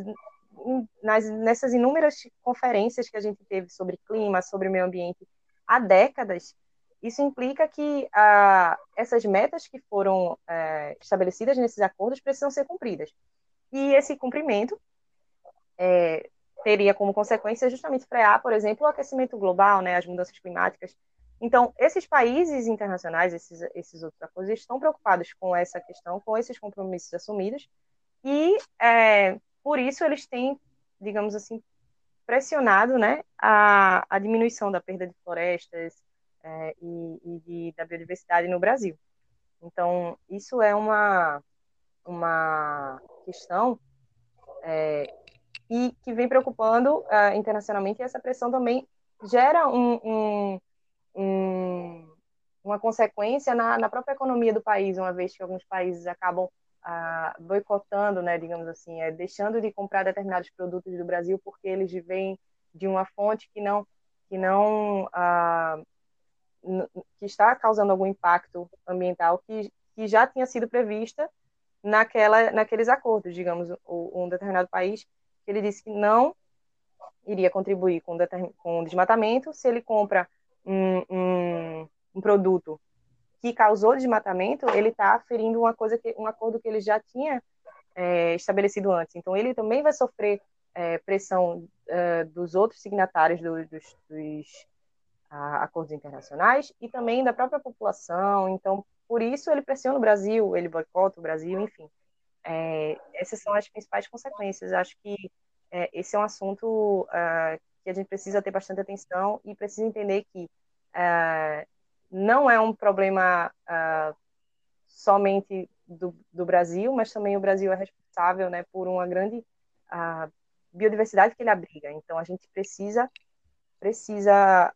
nas, nessas inúmeras conferências que a gente teve sobre clima, sobre meio ambiente, há décadas, isso implica que ah, essas metas que foram eh, estabelecidas nesses acordos precisam ser cumpridas. E esse cumprimento é, teria como consequência justamente frear, por exemplo, o aquecimento global, né, as mudanças climáticas. Então, esses países internacionais, esses, esses outros acordos, estão preocupados com essa questão, com esses compromissos assumidos, e é, por isso eles têm, digamos assim, pressionado né, a, a diminuição da perda de florestas, é, e, e de, da biodiversidade no Brasil. Então, isso é uma, uma questão é, e que vem preocupando uh, internacionalmente, e essa pressão também gera um, um, um, uma consequência na, na, própria economia do país, uma vez que alguns países acabam boicotando, né, digamos assim, é, deixando de comprar determinados produtos do Brasil porque eles vêm de uma fonte que não que não uh, que está causando algum impacto ambiental que, que já tinha sido prevista naquela, naqueles acordos, digamos, um determinado país, ele disse que não iria contribuir com, com o desmatamento se ele compra um, um, um produto que causou desmatamento, ele está ferindo uma coisa que, um acordo que ele já tinha é, estabelecido antes. Então, ele também vai sofrer é, pressão é, dos outros signatários do, dos, dos a, acordos internacionais e também da própria população. Então, por isso ele pressiona o Brasil, ele boicota o Brasil, enfim. É, essas são as principais consequências. Acho que é, esse é um assunto uh, que a gente precisa ter bastante atenção e precisa entender que uh, não é um problema uh, somente do, do, Brasil, mas também o Brasil é responsável né, por uma grande biodiversidade que ele abriga. Então, a gente precisa precisa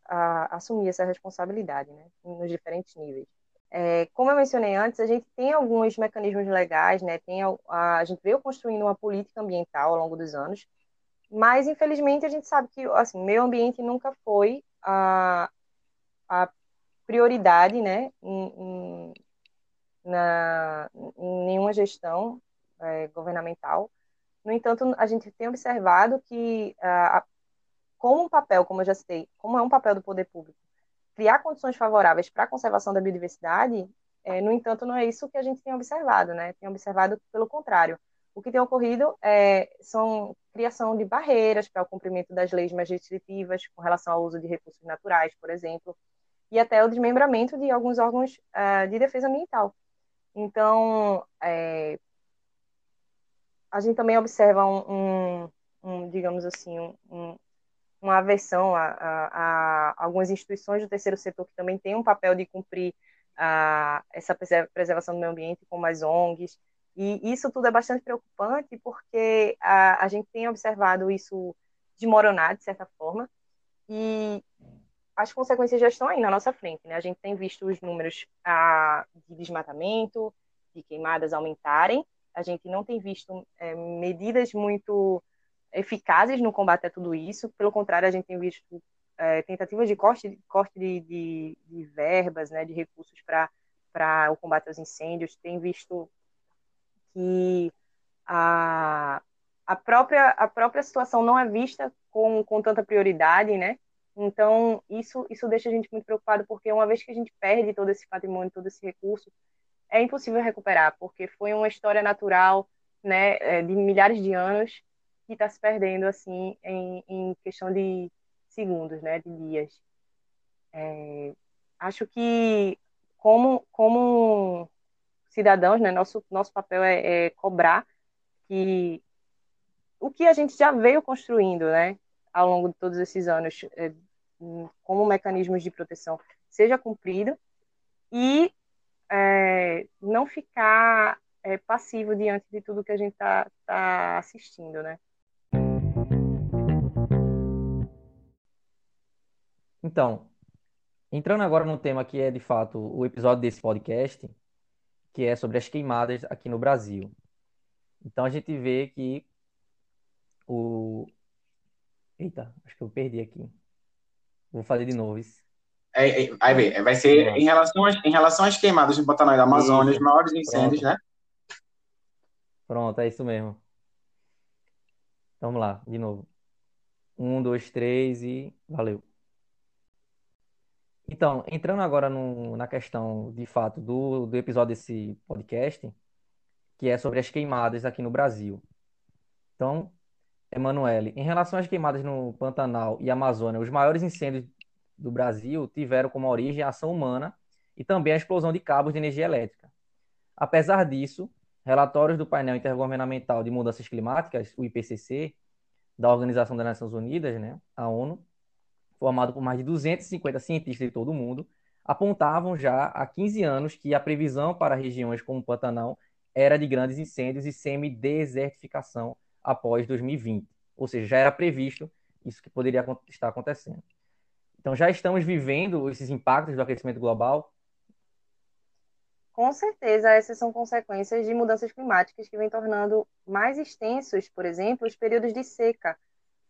assumir essa responsabilidade né, nos diferentes níveis. É, como eu mencionei antes, a gente tem alguns mecanismos legais, né? Tem a, a, gente veio construindo uma política ambiental ao longo dos anos, mas infelizmente a gente sabe que assim, meio ambiente nunca foi a, a prioridade, né? Em, em, na, em nenhuma gestão é, governamental. No entanto, a gente tem observado que, a, como um papel, como eu já citei, como é um papel do poder público, criar condições favoráveis para a conservação da biodiversidade, é, no entanto, não é isso que a gente tem observado, né? Tem observado pelo contrário. O que tem ocorrido é, são criação de barreiras para o cumprimento das leis mais restritivas com relação ao uso de recursos naturais, por exemplo, e até o desmembramento de alguns órgãos uh, de defesa ambiental. Então, é, a gente também observa um, um, um digamos assim, um, uma aversão a, a, a, algumas instituições do terceiro setor que também têm um papel de cumprir a, essa preservação do meio ambiente, como as ONGs, e isso tudo é bastante preocupante porque a, a gente tem observado isso desmoronar, de certa forma, e as consequências já estão aí na nossa frente. Né? A gente tem visto os números de desmatamento, de queimadas aumentarem, a gente não tem visto é, medidas muito eficazes no combate a tudo isso. Pelo contrário, a gente tem visto é, tentativas de corte, corte de, de, de verbas, né, de recursos para o combate aos incêndios. Tem visto que a, a, própria, a própria situação não é vista com, com tanta prioridade, né? Então, isso, isso deixa a gente muito preocupado, porque uma vez que a gente perde todo esse patrimônio, todo esse recurso, é impossível recuperar, porque foi uma história natural, né, é, de milhares de anos, que está se perdendo assim em, em, questão de segundos, né, de dias. É, acho que como como cidadãos, né, nosso nosso papel é, é, cobrar que o que a gente já veio construindo, né, ao longo de todos esses anos, é, como mecanismos de proteção, seja cumprido e é, não ficar é, passivo diante de tudo que a gente está tá assistindo, né? Então, entrando agora no tema que é de fato o episódio desse podcast, que é sobre as queimadas aqui no Brasil. Então a gente vê que o. Eita, acho que eu perdi aqui. Vou fazer de novo isso. É, é, aí vê, vai ser em relação, às, em relação às queimadas no Pantanal da Amazônia, os maiores incêndios, Pronto. né? Pronto, é isso mesmo. Vamos lá, de novo. Um, dois, três e valeu. Então, entrando agora no, na questão, de fato, do, do episódio desse podcast, que é sobre as queimadas aqui no Brasil. Então, Emanuele, em relação às queimadas no Pantanal e Amazônia, os maiores incêndios do Brasil tiveram como origem a ação humana e também a explosão de cabos de energia elétrica. Apesar disso, relatórios do painel intergovernamental de mudanças climáticas, o IPCC, da Organização das Nações Unidas, né, a ONU, formado por mais de 250 cientistas de todo o mundo, apontavam já há 15 anos que a previsão para regiões como o Pantanal era de grandes incêndios e semi-desertificação após 2020. Ou seja, já era previsto isso que poderia estar acontecendo. Então, já estamos vivendo esses impactos do aquecimento global? Com certeza, essas são consequências de mudanças climáticas que vêm tornando mais extensos, por exemplo, os períodos de seca,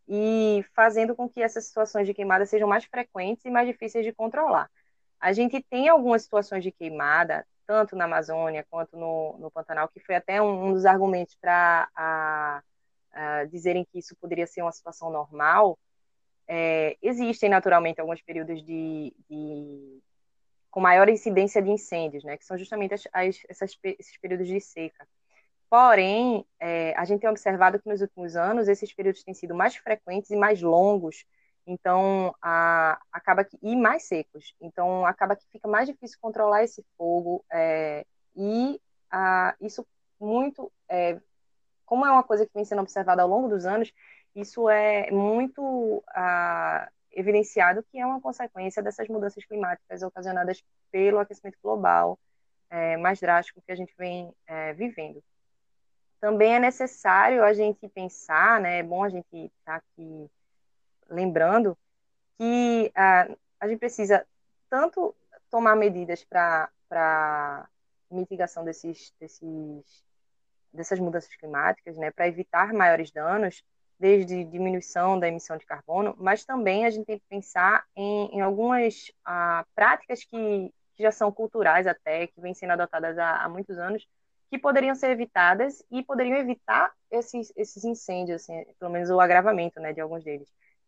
e fazendo com que essas situações de queimada sejam mais frequentes e mais difíceis de controlar. A gente tem algumas situações de queimada tanto na Amazônia quanto no, no Pantanal, que foi até um, um dos argumentos para dizerem que isso poderia ser uma situação normal, é, existem naturalmente alguns períodos de, de, com maior incidência de incêndios, né, que são justamente as, as, essas, esses períodos de seca. Porém, é, a gente tem observado que nos últimos anos esses períodos têm sido mais frequentes e mais longos, então a, acaba que e mais secos. Então acaba que fica mais difícil controlar esse fogo é, e a, isso muito, é, como é uma coisa que vem sendo observada ao longo dos anos, isso é muito a, evidenciado que é uma consequência dessas mudanças climáticas ocasionadas pelo aquecimento global é, mais drástico que a gente vem é, vivendo. Também é necessário a gente pensar, né, é bom a gente estar tá aqui lembrando que a, a gente precisa tanto tomar medidas para mitigação desses, desses, dessas mudanças climáticas, né, para evitar maiores danos, desde diminuição da emissão de carbono, mas também a gente tem que pensar em, em algumas ah, práticas que, que, já são culturais até, que vêm sendo adotadas há, há muitos anos, que poderiam ser evitadas e poderiam evitar esses, esses incêndios, assim, pelo menos o agravamento né, de alguns deles.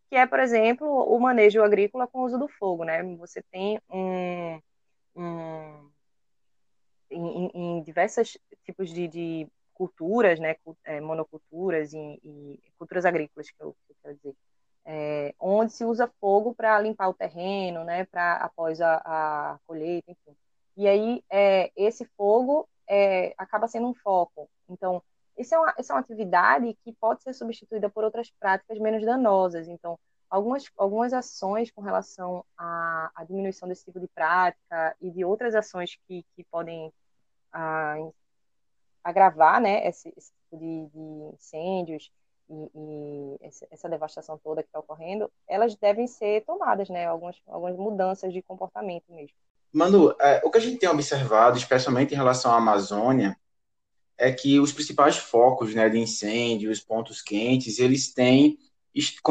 Que é, por exemplo, o manejo agrícola com o uso do fogo. Né? Você tem um, um em, em diversos tipos de, de culturas, né, é, monoculturas e, e, culturas agrícolas, que eu, que eu quero dizer, é, onde se usa fogo para limpar o terreno, né, para após a, a colheita, enfim. E aí é, esse fogo é, acaba sendo um foco. Então, isso é, uma, isso é uma atividade que pode ser substituída por outras práticas menos danosas. Então, algumas, algumas ações com relação à, à diminuição desse tipo de prática e de outras ações que, que podem ah, agravar né, esse, tipo de, de incêndios e, e essa, essa, devastação toda que está ocorrendo, elas devem ser tomadas, né, algumas, algumas mudanças de comportamento mesmo. Manu, é, o que a gente tem observado, especialmente em relação à Amazônia, é que os principais focos né, de incêndios, pontos quentes, eles têm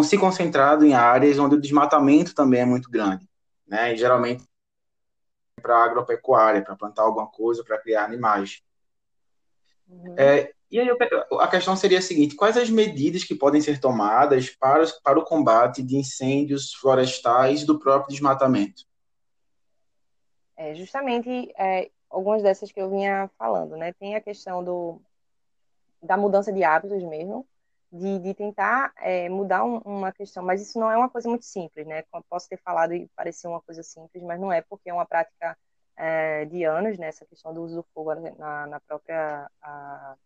se concentrado em áreas onde o desmatamento também é muito grande, né? E geralmente para agropecuária, para plantar alguma coisa, para criar animais. Uhum. É, e aí a questão seria a seguinte: quais as medidas que podem ser tomadas para, para o combate de incêndios florestais do próprio desmatamento? É, justamente é, algumas dessas que eu vinha falando, né? Tem a questão do, da mudança de hábitos mesmo, de, de tentar é, mudar um, uma questão, mas isso não é uma coisa muito simples, né? Posso ter falado e parecer uma coisa simples, mas não é, porque é uma prática é, de anos, né? Essa questão do uso do fogo na, na própria, a,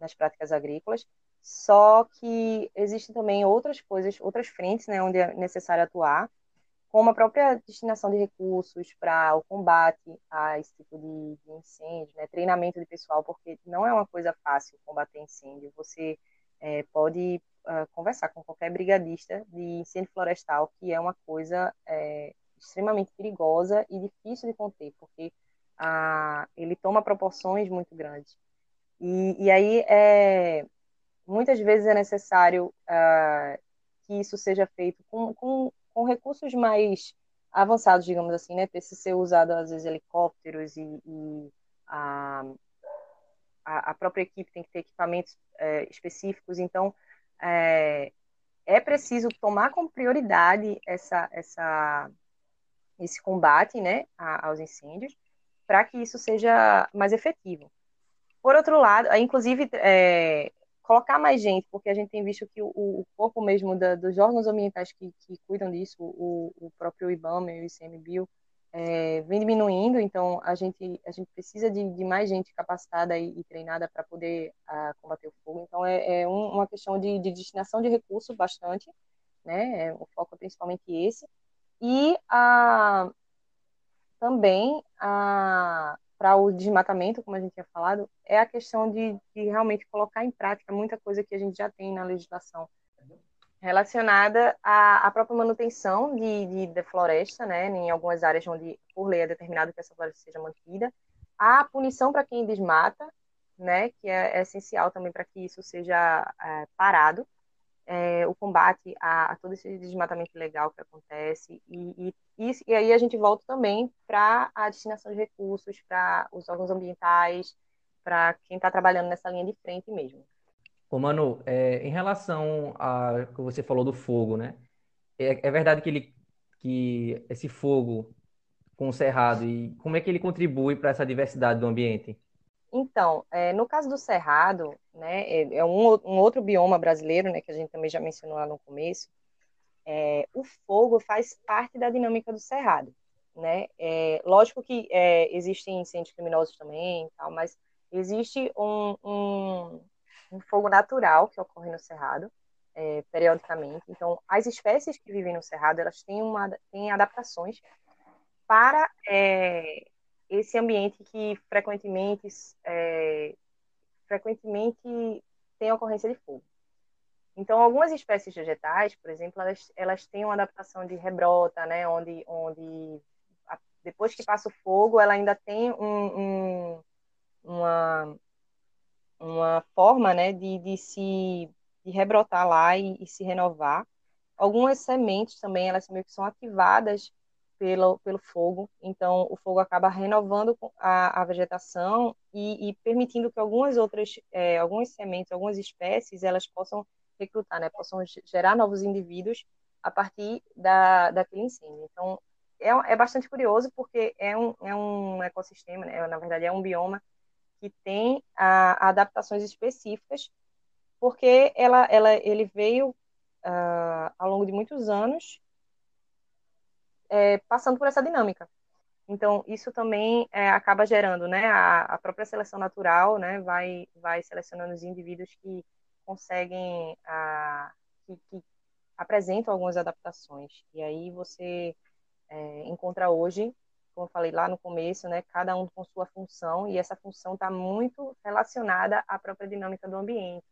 nas práticas agrícolas, só que existem também outras coisas, outras frentes, né? Onde é necessário atuar, como a própria destinação de recursos para o combate a esse tipo de, de incêndio, né? treinamento de pessoal, porque não é uma coisa fácil combater incêndio. Você é, pode uh, conversar com qualquer brigadista de incêndio florestal, que é uma coisa é, extremamente perigosa e difícil de conter, porque uh, ele toma proporções muito grandes. E, e aí, é, muitas vezes é necessário uh, que isso seja feito com, com com recursos mais avançados, digamos assim, né? Precisa ser usado, às vezes, helicópteros e, e a, a, própria equipe tem que ter equipamentos é, específicos. Então, é, é preciso tomar como prioridade essa, essa, esse combate né, aos incêndios para que isso seja mais efetivo. Por outro lado, inclusive, é, colocar mais gente, porque a gente tem visto que o, o corpo mesmo da, dos órgãos ambientais que, que cuidam disso, o, o próprio IBAMA e o ICMBio, é, vem diminuindo, então a gente, a gente precisa de, de mais gente capacitada e, e treinada para poder a, combater o fogo. Então é, é um, uma questão de, de, destinação de recursos bastante, né? É, o foco é principalmente esse. E a, também para o desmatamento, como a gente tinha falado, é a questão de, de, realmente colocar em prática muita coisa que a gente já tem na legislação relacionada à, à própria manutenção de, de, de, floresta, né, em algumas áreas onde por lei é determinado que essa floresta seja mantida, a punição para quem desmata, né, que é, é essencial também para que isso seja é, parado, é, o combate a, a, todo esse desmatamento ilegal que acontece, e, e, e aí a gente volta também para a destinação de recursos, para os órgãos ambientais, para quem está trabalhando nessa linha de frente mesmo. Ô Manu, é, em relação a que você falou do fogo, né? É, é verdade que, ele, que esse fogo com o cerrado, e como é que ele contribui para essa diversidade do ambiente? Então, é, no caso do Cerrado, né, é, é um, um, outro bioma brasileiro, né, que a gente também já mencionou lá no começo, é, o fogo faz parte da dinâmica do Cerrado, né? É, lógico que é, existem incêndios criminosos também, tal, mas existe um, um, um, fogo natural que ocorre no Cerrado, periodicamente. Então, as espécies que vivem no Cerrado, elas têm, uma, têm adaptações para esse ambiente que frequentemente, é, frequentemente tem ocorrência de fogo. Então, algumas espécies vegetais, por exemplo, elas, elas têm uma adaptação de rebrota, né, onde, onde depois que passa o fogo, ela ainda tem um, um, uma, uma forma né, de, de se de rebrotar lá e, e se renovar. Algumas sementes também, elas meio que são ativadas pelo, pelo fogo. Então, o fogo acaba renovando a, a vegetação e, e, permitindo que algumas outras, é, algumas sementes, algumas espécies, elas possam recrutar, né, possam gerar novos indivíduos a partir da, daquele incêndio. Então, é, é bastante curioso porque é um, é um ecossistema, né, na verdade, é um bioma que tem a, adaptações específicas, porque ela, ela, ele veio uh, ao longo de muitos anos é, passando por essa dinâmica. Então, isso também é, acaba gerando, né, a, a, própria seleção natural, né, vai, vai selecionando os indivíduos que conseguem, a, que, que apresentam algumas adaptações. E aí você é, encontra hoje, como eu falei lá no começo, né, cada um com sua função, e essa função está muito relacionada à própria dinâmica do ambiente,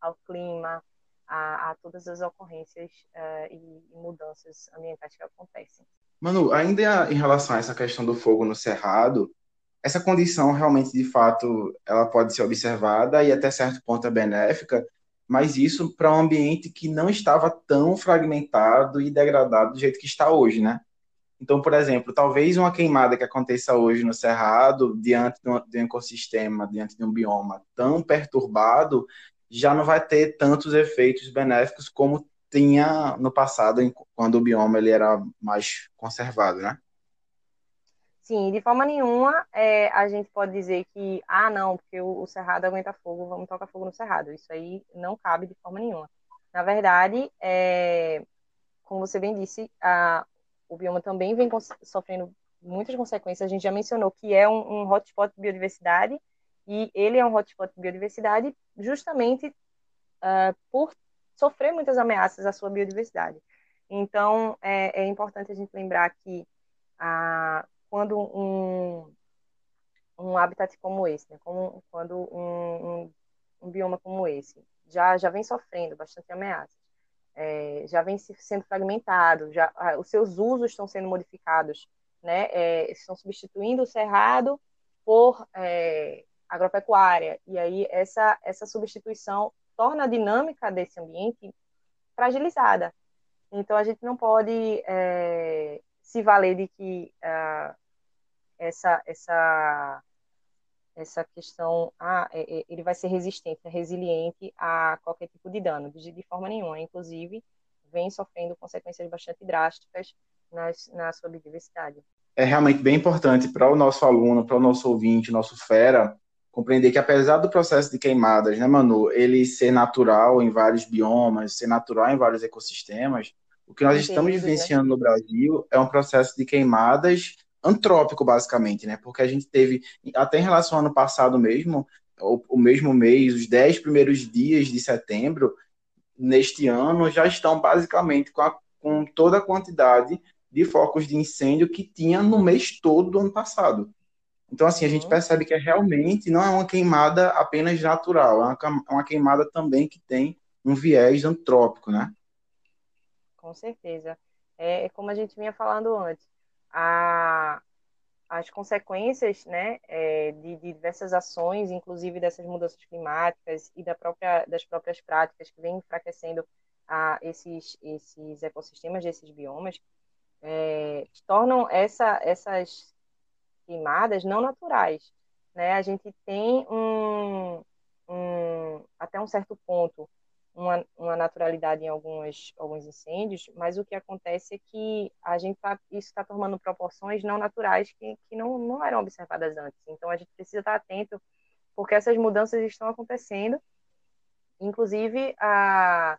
ao clima, a, a todas as ocorrências uh, e, mudanças ambientais que acontecem. Manu, ainda em relação a essa questão do fogo no cerrado, essa condição realmente, de fato, ela pode ser observada e até certo ponto é benéfica, mas isso para um ambiente que não estava tão fragmentado e degradado do jeito que está hoje, né? Então, por exemplo, talvez uma queimada que aconteça hoje no Cerrado, diante de um ecossistema, diante de um bioma tão perturbado, já não vai ter tantos efeitos benéficos como tinha no passado, quando o bioma ele era mais conservado, né? Sim, de forma nenhuma é, a gente pode dizer que, ah, não, porque o, o, cerrado aguenta fogo, vamos tocar fogo no cerrado. Isso aí não cabe de forma nenhuma. Na verdade, é, como você bem disse, a, o bioma também vem sofrendo muitas consequências. A gente já mencionou que é um, um hotspot de biodiversidade, e ele é um hotspot de biodiversidade justamente uh, por sofrer muitas ameaças à sua biodiversidade. Então, é, é importante a gente lembrar que ah, quando um, um habitat como esse, né, como, quando um, um, um, bioma como esse já, já vem sofrendo bastante ameaças, é, já vem sendo fragmentado, já, os seus usos estão sendo modificados, né, é, estão substituindo o cerrado por é, agropecuária, e aí essa, essa substituição torna a dinâmica desse ambiente fragilizada. Então, a gente não pode é, se valer de que uh, essa, essa, essa questão, ah, é, é, ele vai ser resistente, resiliente a qualquer tipo de dano, de, de forma nenhuma. Inclusive, vem sofrendo consequências bastante drásticas nas, na sua biodiversidade. É realmente bem importante para o nosso aluno, para o nosso ouvinte, nosso fera, compreender que apesar do processo de queimadas, né, Manu, ele ser natural em vários biomas, ser natural em vários ecossistemas, o que nós Entendi, estamos né? vivenciando né? no Brasil é um processo de queimadas antrópico, basicamente, né? Porque a gente teve, até em relação ao ano passado mesmo, o, o mesmo mês, os dez primeiros dias de setembro, neste ano, já estão basicamente com, a, com toda a quantidade de focos de incêndio que tinha no mês todo do ano passado. Então, assim, a gente uhum. percebe que é realmente não é uma queimada apenas natural, é, é uma queimada também que tem um viés antrópico, né? Com certeza. É, é como a gente vinha falando antes, a, as consequências né, é, de, de, diversas ações, inclusive dessas mudanças climáticas e da própria, das próprias práticas que vêm enfraquecendo a esses, esses ecossistemas desses biomas, é, tornam essa, essas queimadas não naturais. Né? A gente tem um, um, até um certo ponto uma, uma naturalidade em alguns, alguns incêndios, mas o que acontece é que a gente tá, isso está tomando proporções não naturais que, que não, não eram observadas antes. Então a gente precisa estar atento porque essas mudanças estão acontecendo. Inclusive, a,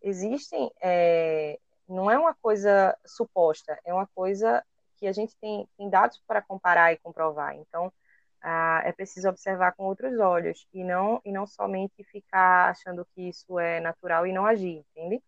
existem, é, não é uma coisa suposta, é uma coisa que a gente tem, tem dados para comparar e comprovar. Então, ah, é preciso observar com outros olhos e não e não somente ficar achando que isso é natural e não agir, entende?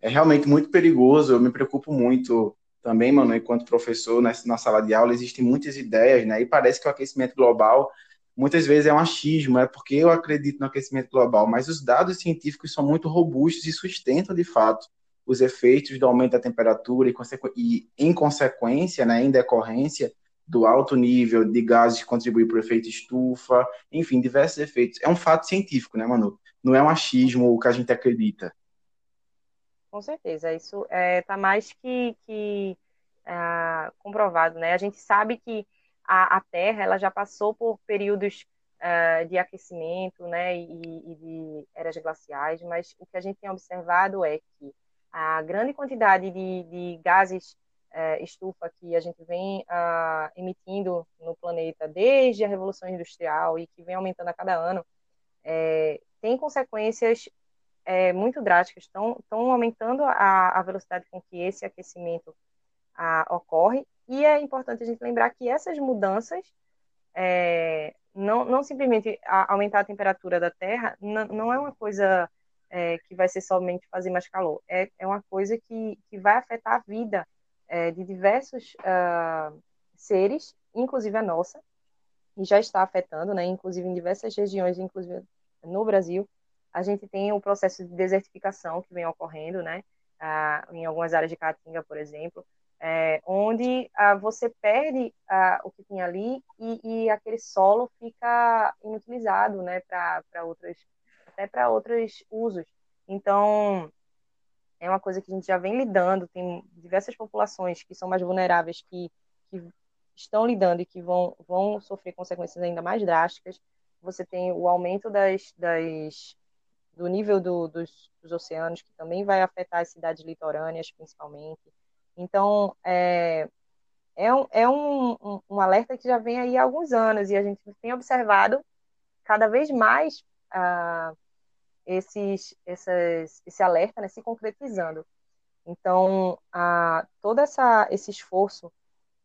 É realmente muito perigoso. Eu me preocupo muito também, mano, enquanto professor na sala de aula existem muitas ideias, né? E parece que o aquecimento global muitas vezes é um achismo, é porque eu acredito no aquecimento global, mas os dados científicos são muito robustos e sustentam de fato os efeitos do aumento da temperatura e, e em consequência, né, em decorrência, do alto nível de gases que contribuem para o efeito estufa, enfim, diversos efeitos. É um fato científico, né, Manu? Não é um achismo o que a gente acredita. Com certeza, isso está é, tá mais que, que é, comprovado, né? A gente sabe que a, a, Terra ela já passou por períodos é, de aquecimento, né, e, e de eras glaciais, mas o que a gente tem observado é que a grande quantidade de, de gases é, estufa que a gente vem a, emitindo no planeta desde a Revolução Industrial e que vem aumentando a cada ano, é, tem consequências é, muito drásticas, estão, aumentando a, a, velocidade com que esse aquecimento a, ocorre, e é importante a gente lembrar que essas mudanças, é, não, não simplesmente aumentar a temperatura da Terra, não é uma coisa é, que vai ser somente fazer mais calor, é, é uma coisa que, que vai afetar a vida é, de diversos uh, seres, inclusive a nossa, e já está afetando, né, inclusive em diversas regiões, inclusive no Brasil, a gente tem o processo de desertificação que vem ocorrendo, né, uh, em algumas áreas de Caatinga, por exemplo, é, onde uh, você perde o que tem ali e, e, aquele solo fica inutilizado, né, para outras, até para outros usos. Então, é uma coisa que a gente já vem lidando, tem diversas populações que são mais vulneráveis que, que estão lidando e que vão, vão sofrer consequências ainda mais drásticas. Você tem o aumento das, das do nível do, dos, dos, oceanos, que também vai afetar as cidades litorâneas, principalmente. Então, é, é, um, é um, um, alerta que já vem aí há alguns anos e a gente tem observado cada vez mais ah, esses, essas, esse alerta né, se concretizando. Então, a, todo essa, esse esforço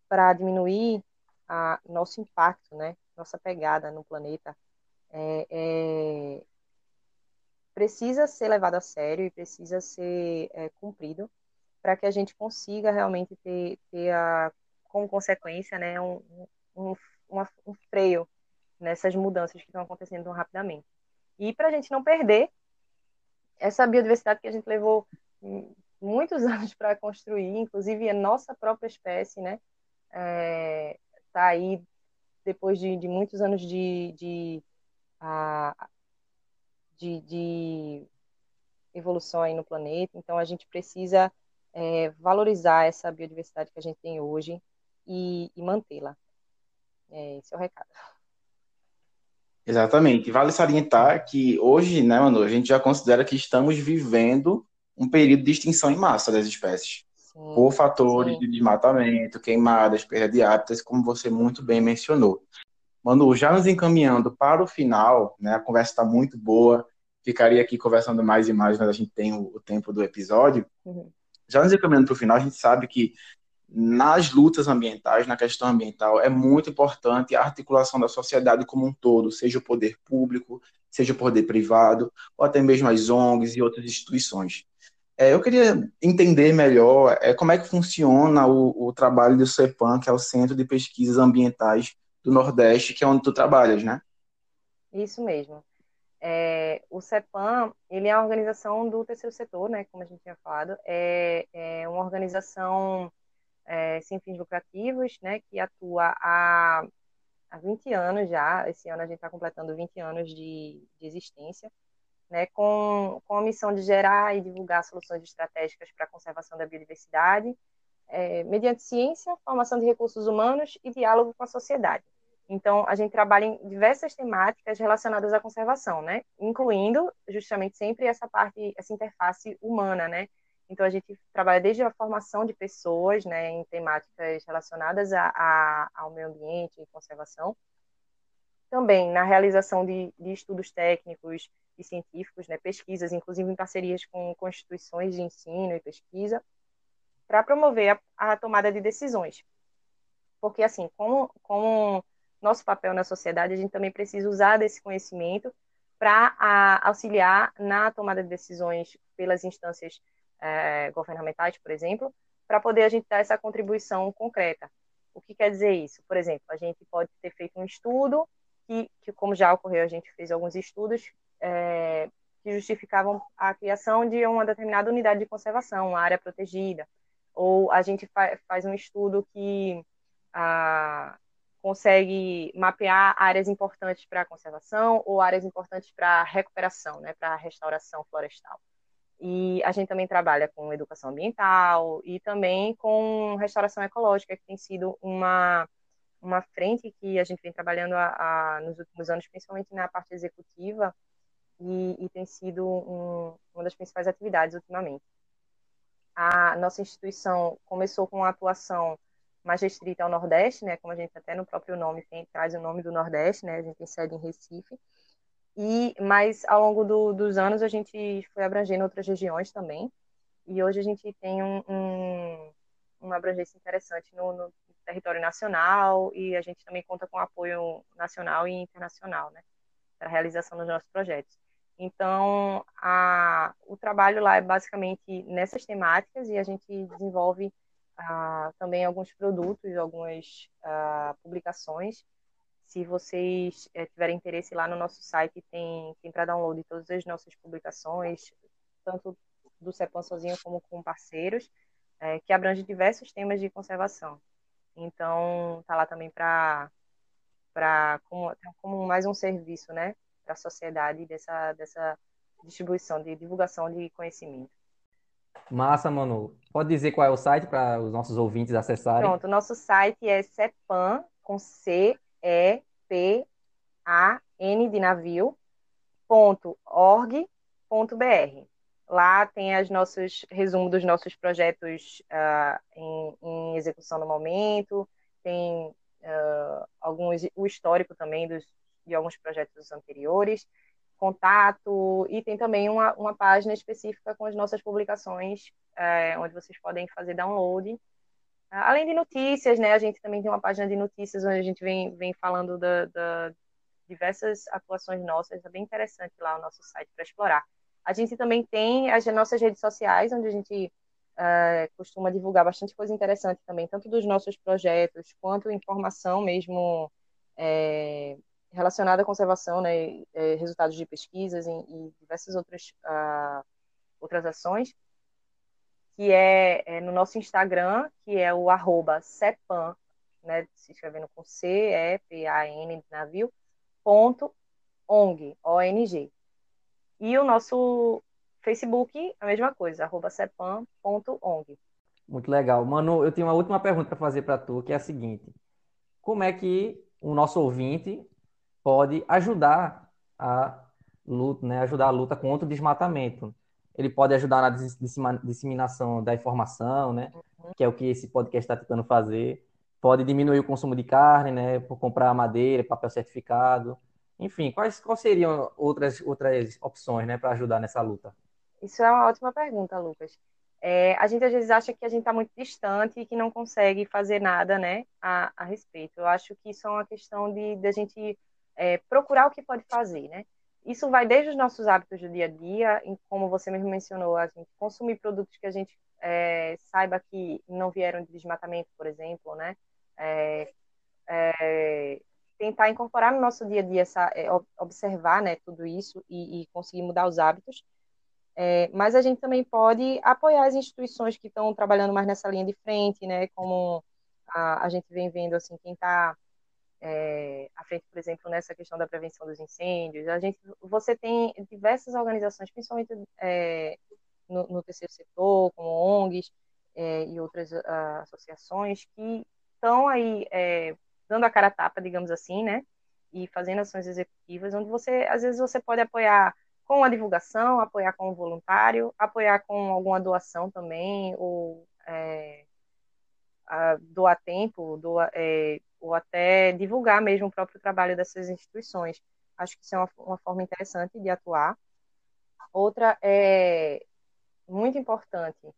para diminuir a, nosso impacto, né, nossa pegada no planeta, é, é, precisa ser levado a sério e precisa ser é, cumprido para que a gente consiga realmente ter, ter a, como consequência né, um, um, uma, um freio nessas mudanças que estão acontecendo tão rapidamente. E para a gente não perder essa biodiversidade que a gente levou muitos [laughs] anos para construir, inclusive a nossa própria espécie, né, é, tá aí depois de, de, muitos anos de, de, de, de evolução aí no planeta. Então a gente precisa é, valorizar essa biodiversidade que a gente tem hoje e, e mantê-la. É, esse é o recado. Exatamente. Vale salientar que hoje, né, Manu, a gente já considera que estamos vivendo um período de extinção em massa das espécies. Sim, por fatores sim. de desmatamento, queimadas, perda de hábitats, como você muito bem mencionou. Manu, já nos encaminhando para o final, né, a conversa está muito boa, ficaria aqui conversando mais e mais, mas a gente tem o, o tempo do episódio. Uhum. Já nos encaminhando para o final, a gente sabe que nas lutas ambientais, na questão ambiental, é muito importante a articulação da sociedade como um todo, seja o poder público, seja o poder privado, ou até mesmo as ONGs e outras instituições. É, eu queria entender melhor é, como é que funciona o, o trabalho do CEPAM, que é o Centro de Pesquisas Ambientais do Nordeste, que é onde tu trabalhas, né? Isso mesmo. É, o CEPAM, ele é a organização do terceiro setor, né, como a gente tinha falado, é, é uma organização é, sem fins lucrativos, né, que atua há, há 20 anos já. Esse ano a gente está completando 20 anos de, de existência. né, com, com a missão de gerar e divulgar soluções estratégicas para a conservação da biodiversidade, é, mediante ciência, formação de recursos humanos e diálogo com a sociedade. Então, a gente trabalha em diversas temáticas relacionadas à conservação, né? Incluindo justamente sempre essa parte, essa interface humana, né? Então, a gente trabalha desde a formação de pessoas, né, em temáticas relacionadas a, a, ao meio ambiente e conservação. Também na realização de, de estudos técnicos e científicos, né, pesquisas, inclusive em parcerias com, com instituições de ensino e pesquisa, para promover a, a tomada de decisões. Porque, assim, como, como nosso papel na sociedade, a gente também precisa usar desse conhecimento para auxiliar na tomada de decisões pelas instâncias é, governamentais, por exemplo, para poder a gente dar essa contribuição concreta. O que quer dizer isso? Por exemplo, a gente pode ter feito um estudo que, que como já ocorreu, a gente fez alguns estudos é, que justificavam a criação de uma determinada unidade de conservação, uma área protegida, ou a gente fa faz um estudo que a, consegue mapear áreas importantes para a conservação ou áreas importantes para a recuperação, né, para a restauração florestal. E a gente também trabalha com educação ambiental e também com restauração ecológica, que tem sido uma, uma frente que a gente vem trabalhando a, a, nos últimos anos, principalmente na parte executiva, e, e tem sido um, uma das principais atividades ultimamente. A nossa instituição começou com uma atuação mais restrita ao Nordeste, né, como a gente até no próprio nome tem, traz o nome do Nordeste, né, a gente tem sede em Recife, e mas ao longo do, dos anos a gente foi abrangendo outras regiões também, e hoje a gente tem um, um, uma abrangência interessante no, no, território nacional e a gente também conta com apoio nacional e internacional, né, para a realização dos nossos projetos. Então, a, o trabalho lá é basicamente nessas temáticas e a gente desenvolve ah, também alguns produtos, algumas ah, publicações. Se vocês eh, tiverem interesse lá no nosso site, tem, tem para download todas as nossas publicações, tanto do CEPAM sozinho como com parceiros, eh, que abrange diversos temas de conservação. Então, tá lá também para para como, como mais um serviço, né, para a sociedade dessa dessa distribuição de divulgação de conhecimento. Massa, Manu. Pode dizer qual é o site para os nossos ouvintes acessarem? Pronto, o nosso site é cepan, com C, E, P, A, N de navio, ponto, org, ponto br. Lá tem os nossos resumo dos nossos projetos uh, em, em, execução no momento, tem uh, alguns o histórico também dos, de alguns projetos anteriores contato e tem também uma, uma página específica com as nossas publicações, é, onde vocês podem fazer download. Além de notícias, né, a gente também tem uma página de notícias onde a gente vem, vem falando da, da diversas atuações nossas, é bem interessante lá o nosso site para explorar. A gente também tem as nossas redes sociais, onde a gente uh, costuma divulgar bastante coisa interessante também, tanto dos nossos projetos, quanto informação mesmo é, relacionada à conservação, né, é, resultados de pesquisas e, e diversas outras, uh, outras ações, que é, é, no nosso Instagram, que é o arroba CEPAN, né, se escrevendo com C, E, P, A, N, navio, ponto, ONG, O-N-G. E o nosso Facebook, a mesma coisa, arroba cepan.ong. Muito legal. Manu, eu tenho uma última pergunta para fazer para tu, que é a seguinte. Como é que o nosso ouvinte pode ajudar a luta, né, ajudar a luta contra o desmatamento. Ele pode ajudar na disseminação da informação, né, uhum. que é o que esse podcast está tentando fazer. Pode diminuir o consumo de carne, né, por comprar madeira, papel certificado. Enfim, quais, quais seriam outras, outras opções, né, para ajudar nessa luta? Isso é uma ótima pergunta, Lucas. É, a gente às vezes acha que a gente está muito distante e que não consegue fazer nada, né, a, a respeito. Eu acho que isso é uma questão de, de a gente é, procurar o que pode fazer, né? Isso vai desde os nossos hábitos do dia a dia, como você mesmo mencionou, a gente consumir produtos que a gente é, saiba que não vieram de desmatamento, por exemplo, né? É, é tentar incorporar no nosso dia a dia, essa, é, observar né, tudo isso e, e conseguir mudar os hábitos. É, mas a gente também pode apoiar as instituições que estão trabalhando mais nessa linha de frente, né? Como a, a gente vem vendo, assim, quem está é, à frente, por exemplo, nessa questão da prevenção dos incêndios. A gente, você tem diversas organizações, principalmente é, no, no, terceiro setor, como ONGs é, e outras a, associações, que estão aí dando a cara a tapa, digamos assim, né? E fazendo ações executivas, onde você, às vezes, você pode apoiar com a divulgação, apoiar com o voluntário, apoiar com alguma doação também, ou é, doar tempo, doar, é, ou até divulgar mesmo o próprio trabalho dessas instituições. Acho que isso é uma, uma forma interessante de atuar. Outra é muito importante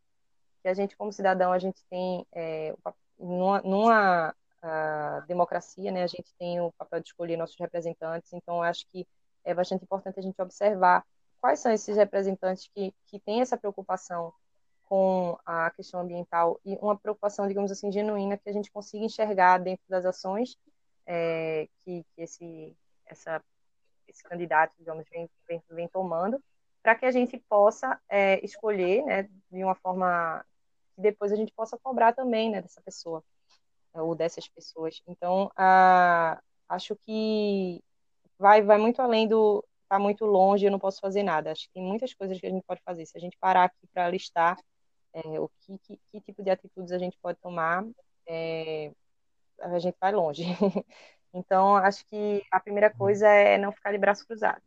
que a gente como cidadão a gente tem é, numa, numa democracia, né, a gente tem o papel de escolher nossos representantes, então acho que é bastante importante a gente observar quais são esses representantes que, que têm essa preocupação com a questão ambiental e uma preocupação, digamos assim, genuína que a gente consiga enxergar dentro das ações é, que, que, esse, essa, esse candidato, digamos, vem, vem, vem tomando, para que a gente possa é, escolher, né, de uma forma que depois a gente possa cobrar também, né, dessa pessoa ou dessas pessoas. Então, a, acho que vai, vai muito além do está muito longe, eu não posso fazer nada. Acho que tem muitas coisas que a gente pode fazer. Se a gente parar aqui para listar é, o que, que, que, tipo de atitudes a gente pode tomar, é, a gente vai longe. [laughs] então, acho que a primeira coisa é não ficar de braço cruzado.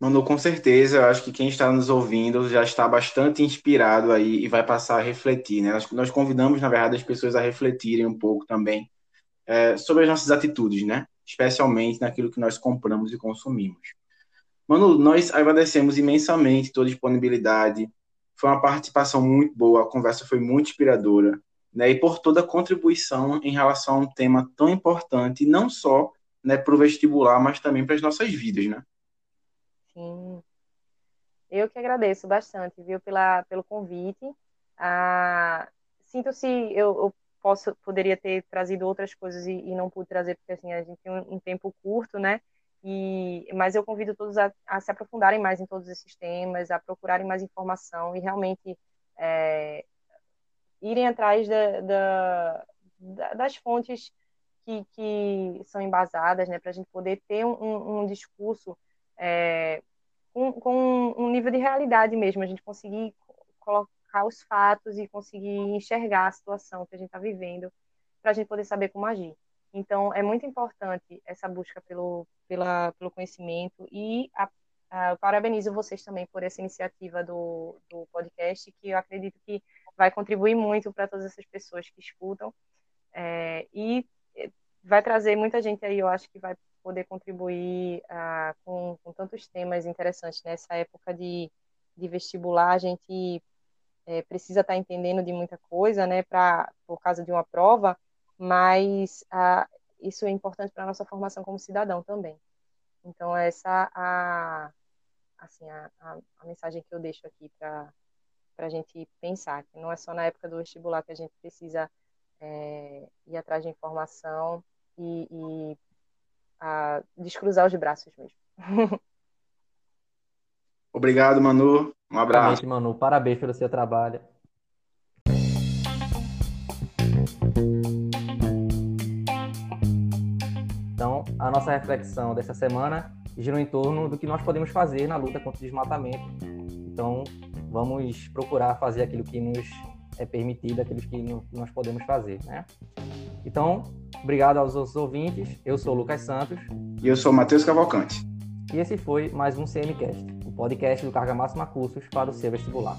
Manu, com certeza, eu acho que quem está nos ouvindo já está bastante inspirado aí e vai passar a refletir, né? Nós, nós convidamos, na verdade, as pessoas a refletirem um pouco também é, sobre as nossas atitudes, né? Especialmente naquilo que nós compramos e consumimos. Manu, nós agradecemos imensamente toda a disponibilidade, foi uma participação muito boa, a conversa foi muito inspiradora, né? E por toda a contribuição em relação a um tema tão importante, não só né, para o vestibular, mas também para as nossas vidas, né? Sim. Eu que agradeço bastante, viu, pela, pelo convite. Ah, Sinto-se, eu, eu, posso, poderia ter trazido outras coisas e, e, não pude trazer, porque assim, a gente tem um, um tempo curto, né? E, mas eu convido todos a, a, se aprofundarem mais em todos esses temas, a procurarem mais informação e realmente é, irem atrás da, da, das fontes que, que, são embasadas, né, para a gente poder ter um, um discurso é, com, com, um nível de realidade mesmo, a gente conseguir colocar os fatos e conseguir enxergar a situação que a gente está vivendo, para a gente poder saber como agir. Então, é muito importante essa busca pelo, pela, pelo conhecimento e a, a, parabenizo vocês também por essa iniciativa do, do podcast, que eu acredito que vai contribuir muito para todas essas pessoas que escutam. É, e é, vai trazer muita gente aí, eu acho que vai poder contribuir ah, com, com, tantos temas interessantes nessa época de, de vestibular, a gente é, precisa estar tá entendendo de muita coisa, né, para por causa de uma prova, mas ah, isso é importante para a nossa formação como cidadão também. Então, essa a, assim, a, a, a mensagem que eu deixo aqui para a gente pensar, que não é só na época do vestibular que a gente precisa é, ir atrás de informação e, e a, descruzar os braços mesmo. [laughs] Obrigado, Manu. Um abraço. Manu. Parabéns pelo seu trabalho. A nossa reflexão dessa semana gira em torno do que nós podemos fazer na luta contra o desmatamento. Então, vamos procurar fazer aquilo que nos é permitido, aquilo que nós podemos fazer, né? Então, obrigado aos outros ouvintes. Eu sou o Lucas Santos. E eu sou o Matheus Cavalcante. E esse foi mais um CMCast, o podcast do Carga Máxima Cursos para o seu vestibular.